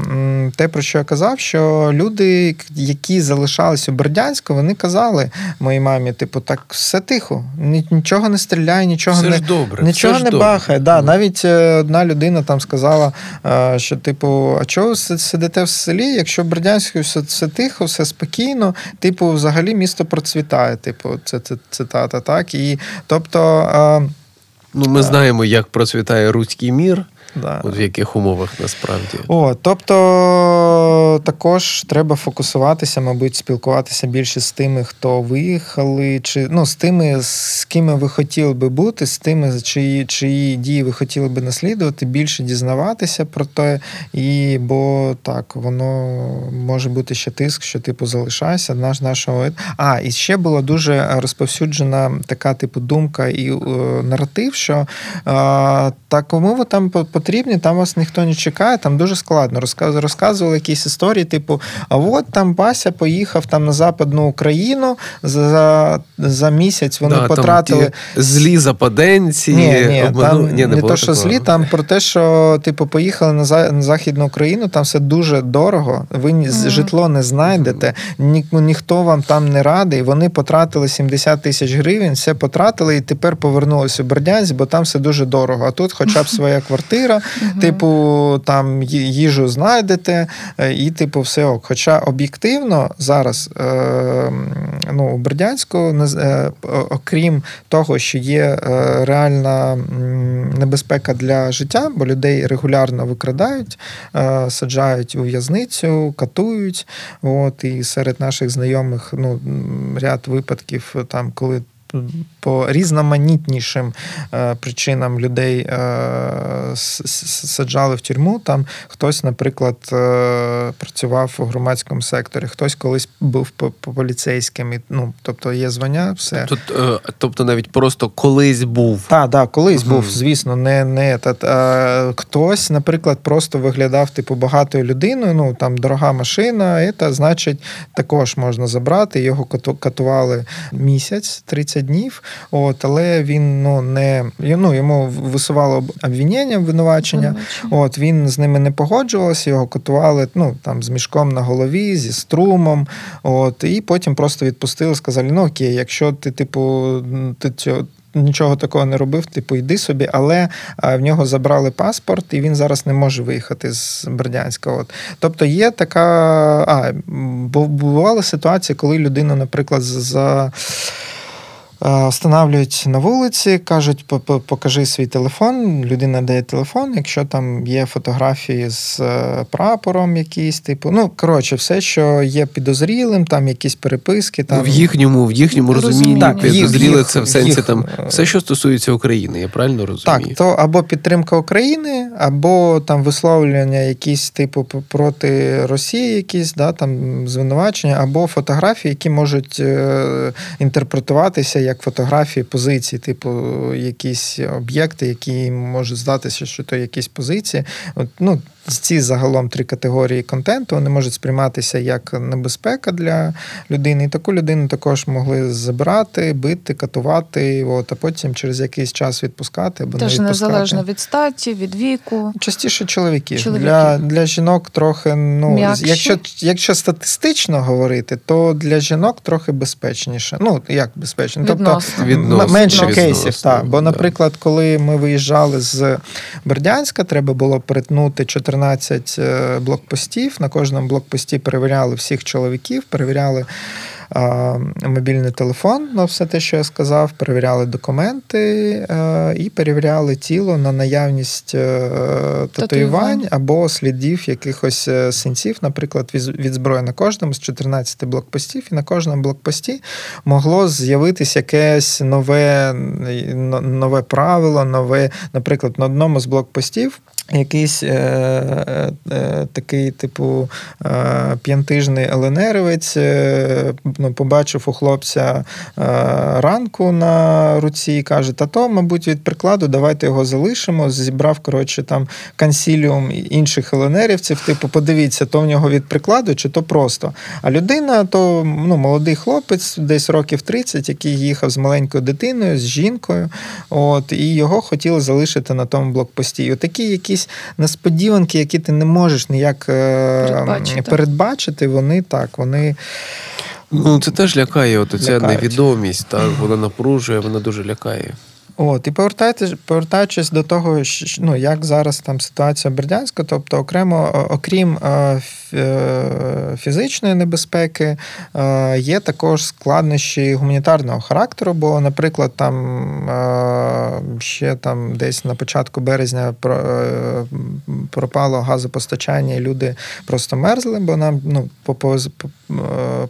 те, про що я казав, що люди, які залишались у Бердянську, вони казали моїй мамі: типу, так все тихо, нічого не стріляє, нічого Все не ж добре. Нічого все ж не добре. бахає. Да, Ну. навіть е, одна людина там сказала, е, що, типу, а чого ви сидите в селі, якщо в Бердянську все, все тихо, все спокійно, типу, взагалі місто процвітає. Типу, це, це цитата, так? І тобто. Ну, ми знаємо, як процвітає руський мір, Да. от в яких умовах насправді. О, тобто також треба фокусуватися, мабуть, спілкуватися більше з тими, хто виїхали, чи ну з тими, з ким ви хотіли би бути, з тими, чиї, чиї дії ви хотіли би наслідувати, більше дізнаватися про те, і бо так воно може бути ще тиск, що типу залишайся наш нашого. А і ще була дуже розповсюджена така типу думка і е, наратив, що е, так кому ви там по- потрібні, там вас ніхто не чекає, там дуже складно. Розказ- Розказували якісь історії, типу, а от там Бася поїхав там на Западну Україну за, за місяць вони Да, там потратили. ті злі западенці. Ні, ні, обману- там Ні, не, було то, що такого. злі, там про те, що типу поїхали на, за, на Західну Україну, там все дуже дорого. Ви ні- з- житло не знайдете, ні, ну, ніхто вам там не радий. Вони потратили 70 тисяч гривень, все потратили і тепер повернулися у Бердянськ, бо там все дуже дорого. А тут, хоча б своя квартира, типу, там їжу знайдете, е, і типу, все ок. Хоча об'єктивно зараз е, ну, у Бердянську, е, окрім того, що є е, реальна небезпека для життя, бо людей регулярно викрадають, е, саджають у в'язницю, катують. От, і серед наших знайомих ну, ряд випадків, там, коли по різноманітнішим е, причинам людей е, саджали в тюрму. Там хтось, наприклад, е, працював у громадському секторі, хтось колись був по, по поліцейським. І, ну, тобто є звання, все. Тут, е, тобто навіть просто колись був. Так, так, колись Мгм. був, звісно, не, не етат. А, хтось, наприклад, просто виглядав типу багатою людиною. Ну там дорога машина, це значить також можна забрати. Його кату- катували місяць, 30 днів. От, але він ну не ну, йому висувало об- обвинення, обвинувачення. От він з ними не погоджувався, його катували ну, там, з мішком на голові, зі струмом. От, і потім просто відпустили, сказали: ну окей, якщо ти, типу, ти цього. Нічого такого не робив, типу, йди собі, але в нього забрали паспорт, і він зараз не може виїхати з Бердянська. От. Тобто є така. А, бу- бували ситуації, коли людину, наприклад, за. Е, Встановлюють на вулиці, кажуть, «По- по- покажи свій телефон. Людина дає телефон. Якщо там є фотографії з е, прапором, якісь, типу, ну коротше, все, що є підозрілим, там якісь переписки. Там В їхньому, в їхньому Розумію. розумінні Так, їх- це в сенсі їх, там е, все, що стосується України, я правильно розумію? Так, то або підтримка України, або там висловлювання якісь типу проти Росії, якісь да, там звинувачення, або фотографії, які можуть е, інтерпретуватися як фотографії позицій, типу якісь об'єкти, які можуть здатися, що то якісь позиції. От, ну, ці загалом три категорії контенту вони можуть сприйматися як небезпека для людини. І таку людину також могли забирати, бити, катувати, от, а потім через якийсь час відпускати або Теж не відпускати. незалежно від статі, від віку. Частіше чоловіки. Чоловіки. Для, для жінок трохи, ну, М'якші. якщо, якщо статистично говорити, то для жінок трохи безпечніше. Ну, як безпечно? Тобто Відносно. Менше відносно, кейсів. Так. Бо, наприклад, коли ми виїжджали з Бердянська, треба було перетнути 14 е, блокпостів. На кожному блокпості перевіряли всіх чоловіків, перевіряли. а, Мобільний телефон, ну все те, що я сказав, перевіряли документи е, і перевіряли тіло на наявність е, татуювань Татуювань. або слідів якихось синців, наприклад, від, від зброї на кожному з 14 блокпостів, і на кожному блокпості могло з'явитися якесь нове, нове правило, нове, наприклад, на одному з блокпостів. Якийсь е, е, е, такий, типу, е, п'янтижний ЛНРівець е, ну, побачив у хлопця е, ранку на руці і каже: Та то, мабуть, від прикладу, давайте його залишимо. Зібрав, коротше, там консіліум інших ЛНРівців. Типу, подивіться, то в нього від прикладу, чи то просто. А людина, то ну, молодий хлопець, десь років 30, який їхав з маленькою дитиною, з жінкою. От, і його хотіли залишити на тому блокпості. Отакі якісь несподіванки, які ти не можеш ніяк е, Передбачити. передбачити, вони так, вони. Ну, це теж лякає, от ця невідомість, так, вона напружує, вона дуже лякає. От, і повертаючись, до того, щ- ну, як зараз там ситуація Бердянська, тобто окремо, окрім е, е, фізичної небезпеки, е, є також складнощі гуманітарного характеру, бо, наприклад, там ще там десь на початку березня про- пропало газопостачання, і люди просто мерзли, бо нам ну, повез-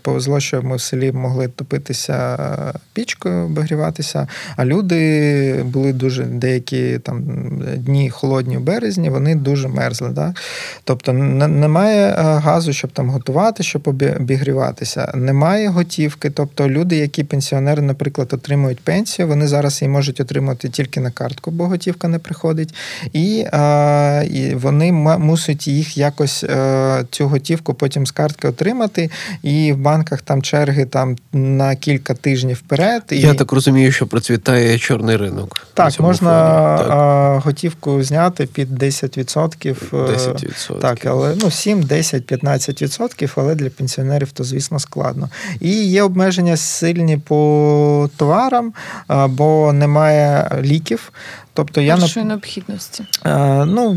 повезло, що ми в селі могли топитися пічкою, обігріватися, а люди були дуже деякі там дні холодні в березні, вони дуже мерзли. Да? Тобто немає е, газу, щоб там готувати, щоб обігріватися. Немає готівки. Тобто люди, які пенсіонери, наприклад, отримують пенсію, вони зараз її можуть отримати тільки на картку, бо готівка не приходить. І, а, і вони мусять їх якось а, цю готівку потім з картки отримати. І в банках там черги там на кілька тижнів вперед. Я так розумію, що процвітає чорний ринок. Так, можна так. готівку зняти під 10%. 10%. Так, але ну 7, 10, 15%, але для пенсіонерів то, звісно, складно. І є обмеження сильні по товарам, бо немає ліків. Тобто я Першої необхідності. Е, ну,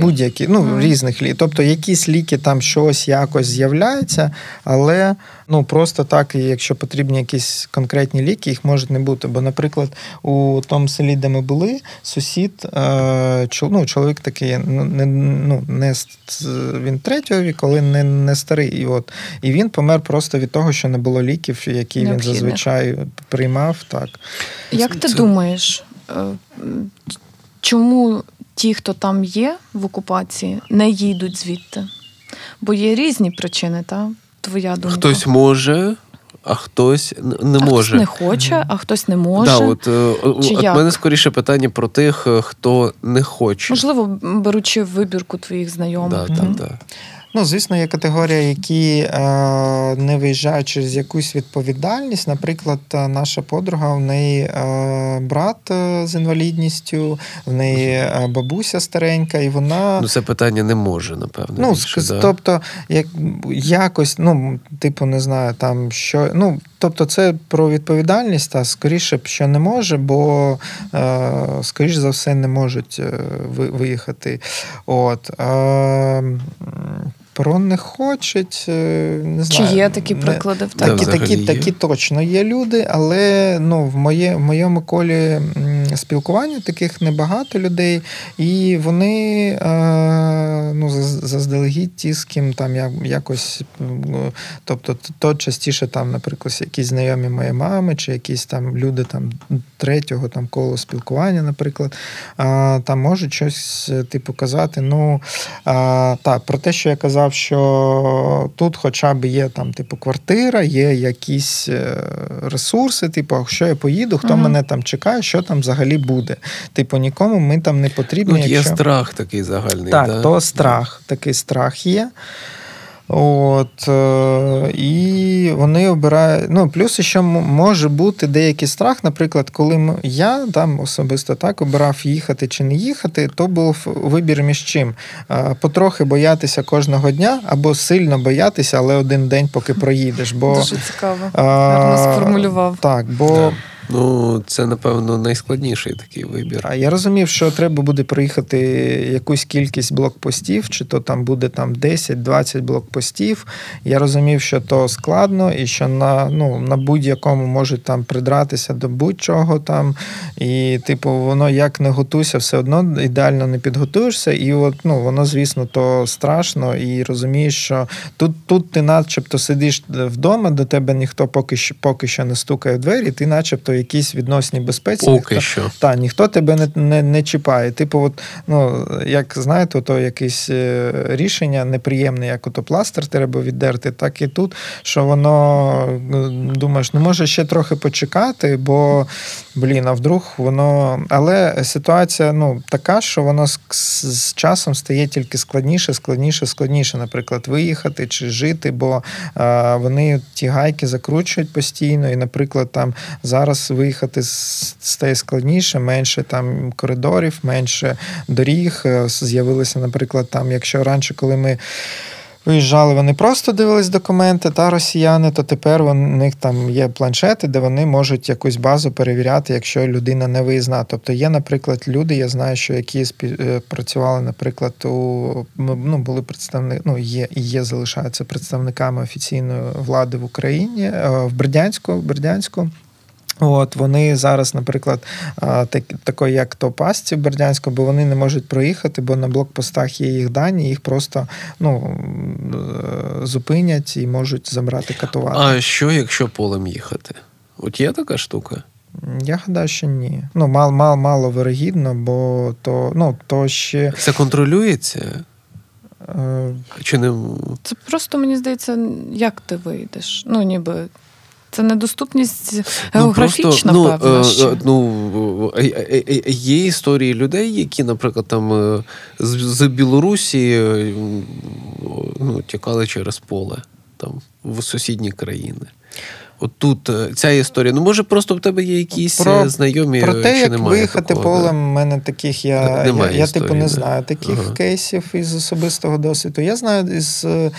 будь-які, ну, mm. різних ліків. Тобто якісь ліки там щось якось з'являються, але ну просто так, якщо потрібні якісь конкретні ліки, їх може не бути. Бо, наприклад, у тому селі, де ми були, сусід, е, ну, чоловік такий, ну, не ну, не він третього віку, але не не старий. І от і він помер просто від того, що не було ліків, які він зазвичай приймав. Так. Як ти Це... думаєш? Е, чому ті, хто там є в окупації, не їдуть звідти? Бо є різні причини, та твоя думка. Хтось може. А хтось не а може. Хтось не хоче, а хтось не може. Да, от, е, Чи от як? мене скоріше питання про тих, е, хто не хоче. Можливо, беручи вибірку твоїх знайомих. Да, mm-hmm. да, да. Ну, звісно, є категорія, які е, не виїжджають через якусь відповідальність. Наприклад, е, наша подруга, в неї е, брат з інвалідністю, в неї бабуся старенька, і вона. Ну, це питання не може, напевно. Ну, більше, да? Тобто, як якось, ну, типу, не знаю, там що. ну, Тобто, це про відповідальність, а скоріше б що не може, бо е, скоріш за все не можуть виїхати. От. Е, про не хочуть. Е, не знаю. Чи є такі приклади в такі, такі, такі точно є люди, але ну, в моє, в моєму колі спілкування таких небагато людей, і вони е, ну, заздалегідь ті, з ким там якось, тобто то частіше там, наприклад, якісь знайомі моєї мами, чи якісь там люди там третього там коло спілкування, наприклад, там можуть щось типу казати. Ну так, про те, що я казав що тут хоча б є там, типу, квартира, є якісь е, ресурси, типу, що я поїду, хто угу. мене там чекає, що там взагалі буде. Типу, нікому ми там не потрібні. Ну, Є якщо... страх такий загальний. Так, да? то страх, такий страх є. От, е, І вони обирають. Ну, плюс ще може бути деякий страх. Наприклад, коли я там особисто так обирав їхати чи не їхати, то був вибір між чим. Е, потрохи боятися кожного дня або сильно боятися, але один день, поки проїдеш. Бо, Дуже цікаво. Гарно сформулював. Так, бо. Ну, це, напевно, найскладніший такий вибір. А я розумів, що треба буде проїхати якусь кількість блокпостів, чи то там буде там 10-20 блокпостів. Я розумів, що то складно, і що на ну, на будь-якому можуть там придратися до будь-чого там. І, типу, воно як не готуйся, все одно ідеально не підготуєшся. І от ну, воно, звісно, то страшно, і розумієш, що тут тут ти начебто сидиш вдома, до тебе ніхто поки що поки що не стукає в двері, ти начебто якійсь відносній безпеці. Поки ніхто, що. Та, ніхто тебе не не, не чіпає. Типу, от, ну, як знаєте, то якесь е, рішення неприємне, як ото пластир треба віддерти, так і тут, що воно думаєш, ну може ще трохи почекати, бо блін, а вдруг воно. Але ситуація ну, така, що воно з, з часом стає тільки складніше, складніше, складніше, наприклад, виїхати чи жити, бо а, вони ті гайки закручують постійно, і, наприклад, там зараз виїхати стає складніше, менше там коридорів, менше доріг. Е, з'явилися, наприклад, там, якщо раніше, коли ми. Виїжджали, вони просто дивились документи та росіяни, то тепер у них там є планшети, де вони можуть якусь базу перевіряти, якщо людина не виїзна. Тобто є, наприклад, люди, я знаю, що які е, працювали, наприклад, у ну, були представники, ну є і є, залишаються представниками офіційної влади в Україні е, в Бердянську, в Бердянську. От Вони зараз, наприклад, так, такої, як то пасті Бердянську, бо вони не можуть проїхати, бо на блокпостах є їх дані, їх просто ну, е, зупинять і можуть забрати катувати. А що, якщо полем їхати? От є така штука? Я гадаю, що ні. Ну, мало, мало, мало вирогідно, бо то, ну, то ще. Це контролюється? Е, Чи не Це просто мені здається, як ти вийдеш. Ну, ніби це недоступність географічна, ну, просто, певна. ну, ще. е, е, ну, е, е, е, є історії людей, які, наприклад, там з, з Білорусі ну, тікали через поле там, в сусідні країни. От тут е, ця історія. Ну, може, просто в тебе є якісь Про- е, знайомі, Про е, те, чи як немає виїхати такого, полем, в мене таких я, я, Немає я, історії, типу не да. знаю таких Ага. кейсів із особистого досвіду. Я знаю із е,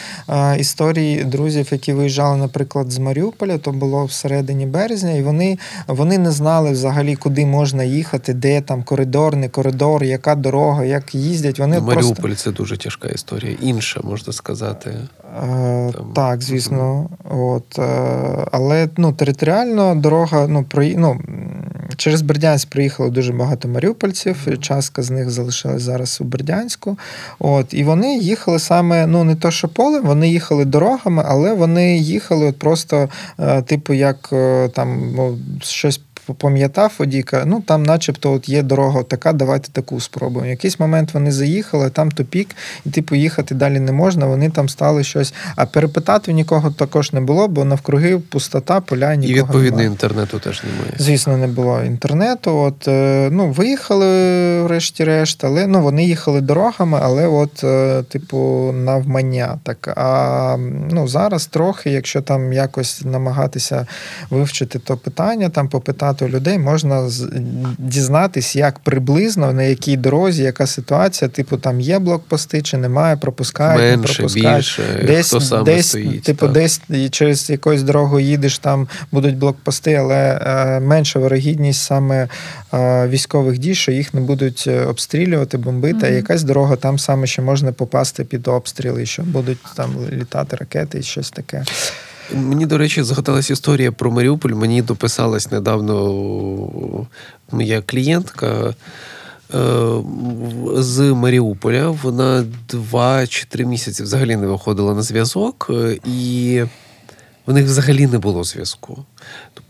історій друзів, які виїжджали, наприклад, з Маріуполя, то було всередині березня, і вони, вони не знали взагалі, куди можна їхати, де там коридор, не коридор, яка дорога, як їздять. Вони Ну, просто Маріуполь це дуже тяжка історія. Інша, можна сказати. Е, Там, Так, звісно. От, е, але ну, територіально дорога ну, прої... ну, через Бердянськ приїхало дуже багато маріупольців. і Частка з них залишилась зараз у Бердянську. От, і вони їхали саме, ну не то, що полем, вони їхали дорогами, але вони їхали от просто, е, типу, як там ну, щось. Пам'ятав водійка, ну там, начебто, от є дорога така, давайте таку спробуємо. В якийсь момент вони заїхали, там тупік, і типу їхати далі не можна. Вони там стали щось. А перепитати нікого також не було, бо навкруги пустота, поля нікого І відповідно немає. інтернету теж немає. Звісно, не було інтернету. От е, ну виїхали врешті-решт, але ну вони їхали дорогами, але от, е, типу, навмання. Так а ну зараз трохи, якщо там якось намагатися вивчити то питання, там попитати у людей, можна дізнатись, як приблизно на якій дорозі, яка ситуація, типу там є блокпости чи немає, пропускають, не пропускають більше, десь, хто саме десь стоїть. типу, так. десь через якусь дорогу їдеш, там будуть блокпости, але е, менша вирогідність саме е, військових дій, що їх не будуть е, обстрілювати, бомбити. А якась дорога там саме ще можна попасти під обстріли, що будуть там літати ракети і щось таке. Мені, до речі, згадалась історія про Маріуполь. Мені дописалась недавно моя клієнтка е, з Маріуполя. Вона два чи три місяці взагалі не виходила на зв'язок, е, і в них взагалі не було зв'язку.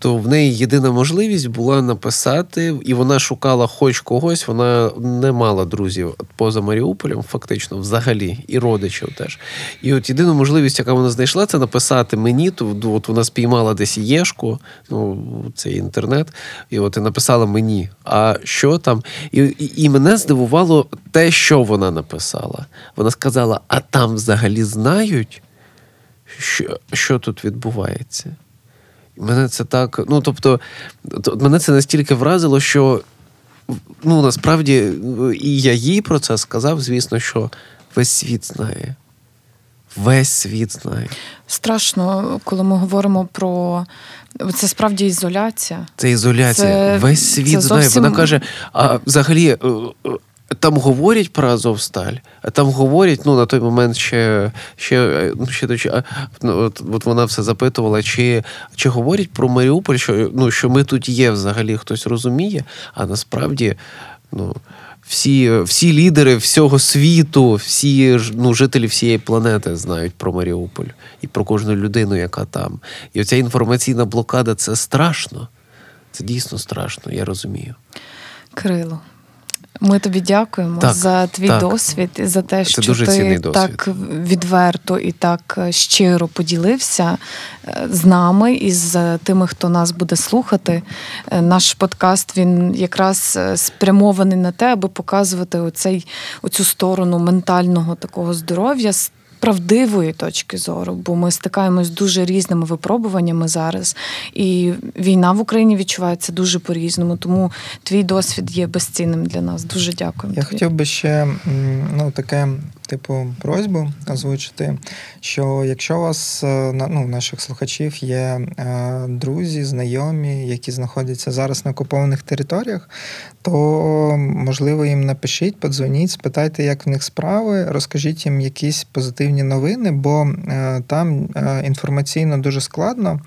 Тобто в неї єдина можливість була написати, і вона шукала хоч когось, вона не мала друзів поза Маріуполем, фактично, взагалі, і родичів теж. І от єдину можливість, яка вона знайшла, це написати мені. То от вона спіймала десь єшку, ну цей інтернет, і от і написала мені. А що там? І, і, і мене здивувало те, що вона написала. Вона сказала: а там взагалі знають, що, що тут відбувається. Мене це так. Ну, тобто, то- мене це настільки вразило, що ну, насправді, і я їй про це сказав, звісно, що весь світ знає. Весь світ знає. Страшно, коли ми говоримо про це справді ізоляція. Це ізоляція. Це- Весь світ це знає. Вона каже: а взагалі. Там говорять про Азовсталь, а там говорять, ну на той момент ще ще, ну, ще ну, от, от вона все запитувала, чи, чи говорять про Маріуполь, що, ну, що ми тут є, взагалі хтось розуміє, а насправді ну, всі, всі лідери всього світу, всі ну, жителі всієї планети знають про Маріуполь і про кожну людину, яка там. І оця інформаційна блокада це страшно. Це дійсно страшно, я розумію. Кирило, ми тобі дякуємо Так, за твій так. досвід і за те, що дуже ти так відверто і так е, щиро поділився е, з нами і з тими, хто нас буде слухати. Е, Наш подкаст він якраз спрямований на те, аби показувати оцей, оцю сторону ментального такого здоров'я. Правдивої точки зору, бо ми стикаємось з дуже різними випробуваннями зараз, і війна в Україні відчувається дуже по-різному. Тому твій досвід є безцінним для нас. Дуже дякую. Я тобі. хотів би ще ну, таке, типу, просьбу озвучити, що якщо у вас, е, ну, наших слухачів є е, друзі, знайомі, які знаходяться зараз на окупованих територіях, то можливо їм напишіть, подзвоніть, спитайте, як в них справи, розкажіть їм якісь позитивні новини, бо е, там інформаційно дуже складно.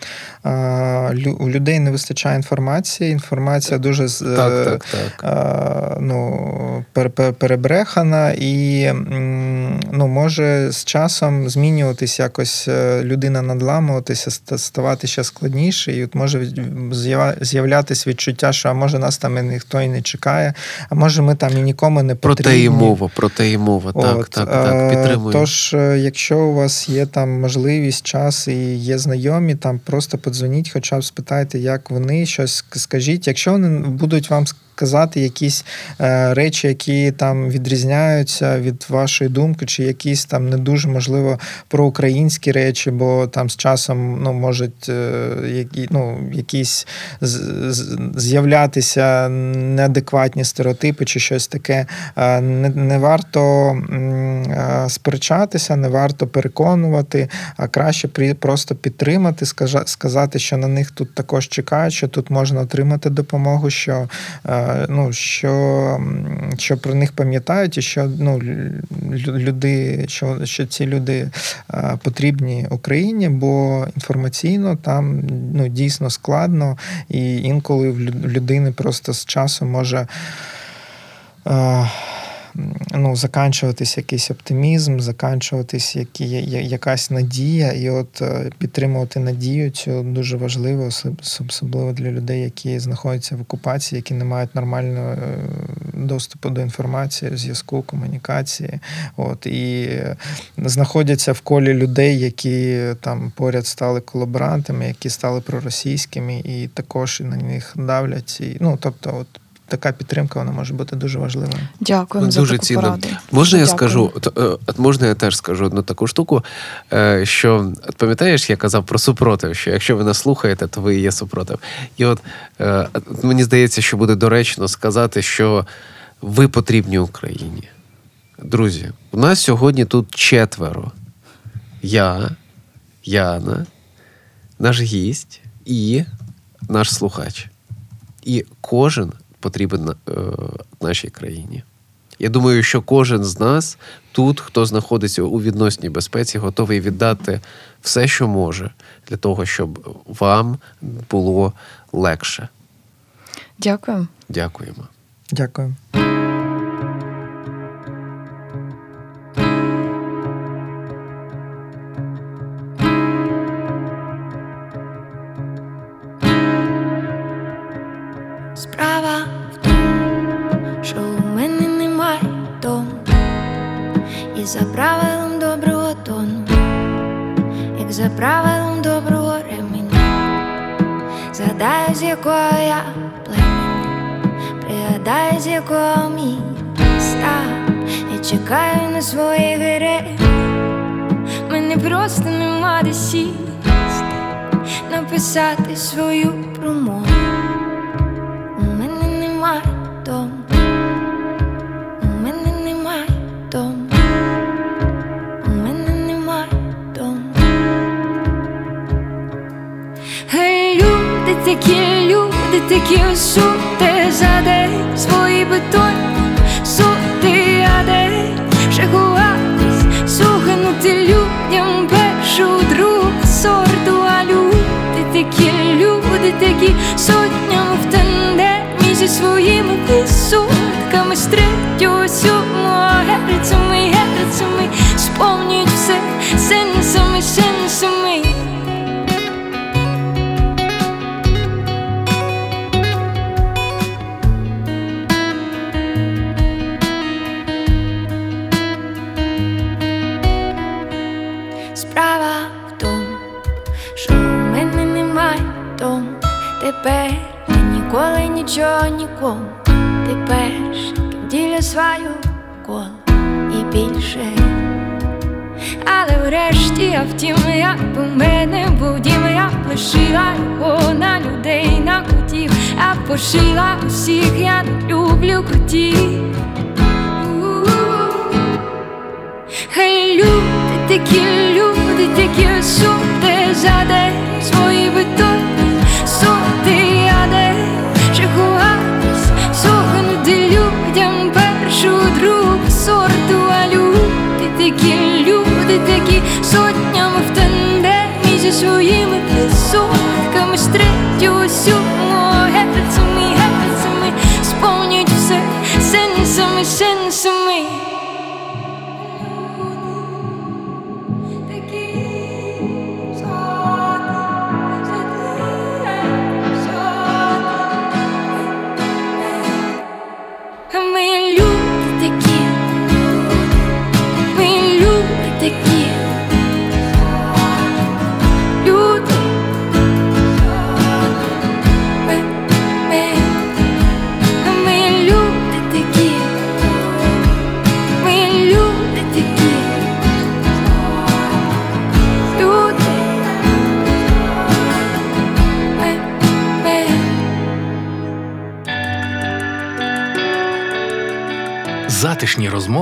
У людей не вистачає інформації, інформація дуже Так, так, так. ну, пер- пер- перебрехана, і ну, може з часом змінюватись якось е, людина надламуватися, ставати ще складніше, і от може з'являтися відчуття, що а може нас там і ніхто і не чекає, а може ми там і нікому не потрібні. Про те і мова, про те і мова. Так, от, так, так, підтримую. Тож, якщо у вас є там можливість, час і є знайомі, там просто подзвоніть, хоча б спитайте, як вони щось скажіть. Якщо вони будуть вам казати якісь е, речі, які там відрізняються від вашої думки, чи якісь там не дуже можливо проукраїнські речі, бо там з часом ну, можуть е, які, ну, якісь з'являтися неадекватні стереотипи чи щось таке. Е, не, не варто е, сперечатися, не варто переконувати, а краще просто підтримати, сказати, що на них тут також чекають, що тут можна отримати допомогу. що е, ну, що що про них пам'ятають, і що ну, люди, що, що ці люди потрібні Україні, бо інформаційно там ну, дійсно складно, і інколи в людини просто з часу може ну, заканчуватись якийсь оптимізм, заканчуватись які, якась надія, і от е, підтримувати надію цю дуже важливо, особливо для людей, які знаходяться в окупації, які не мають нормального е, доступу до інформації, зв'язку, комунікації. От і знаходяться в колі людей, які там поряд стали колаборантами, які стали проросійськими, і також на них давлять. І, Ну тобто, от така підтримка вона може бути дуже важливою. Дякуємо ну, за дуже таку цінно. пораду. Можна я скажу? Е, можна я теж скажу одну таку штуку, е, що пам'ятаєш, я казав про супротив, що якщо ви нас слухаєте, то ви є супротив. І от е, мені здається, що буде доречно сказати, що ви потрібні Україні. Друзі, у нас сьогодні тут четверо. Я, Яна, наш гість і наш слухач. І кожен потрібен е, нашій країні. Я думаю, що кожен з нас тут, хто знаходиться у відносній безпеці, готовий віддати все, що може, для того, щоб вам було легше. Дякую. Дякуємо. Дякую. За правилом доброго тону, як за правилом доброго ременя, згадаю, з якого я племені, пригадаю, з якого міста. Я чекаю на своїх героїв Мене просто нема де сісти написати свою промову. Такі люди, такі сути за день свої бетонні лишила на людей, на котів, а пошила усіх, я не люблю котів. Хай люди, такі люди, такі сути за день свої бетонні сути, а де чекуватись, сохнути людям першу другу сорту, а люди такі люди, такі сотнями в тандемі зі своїми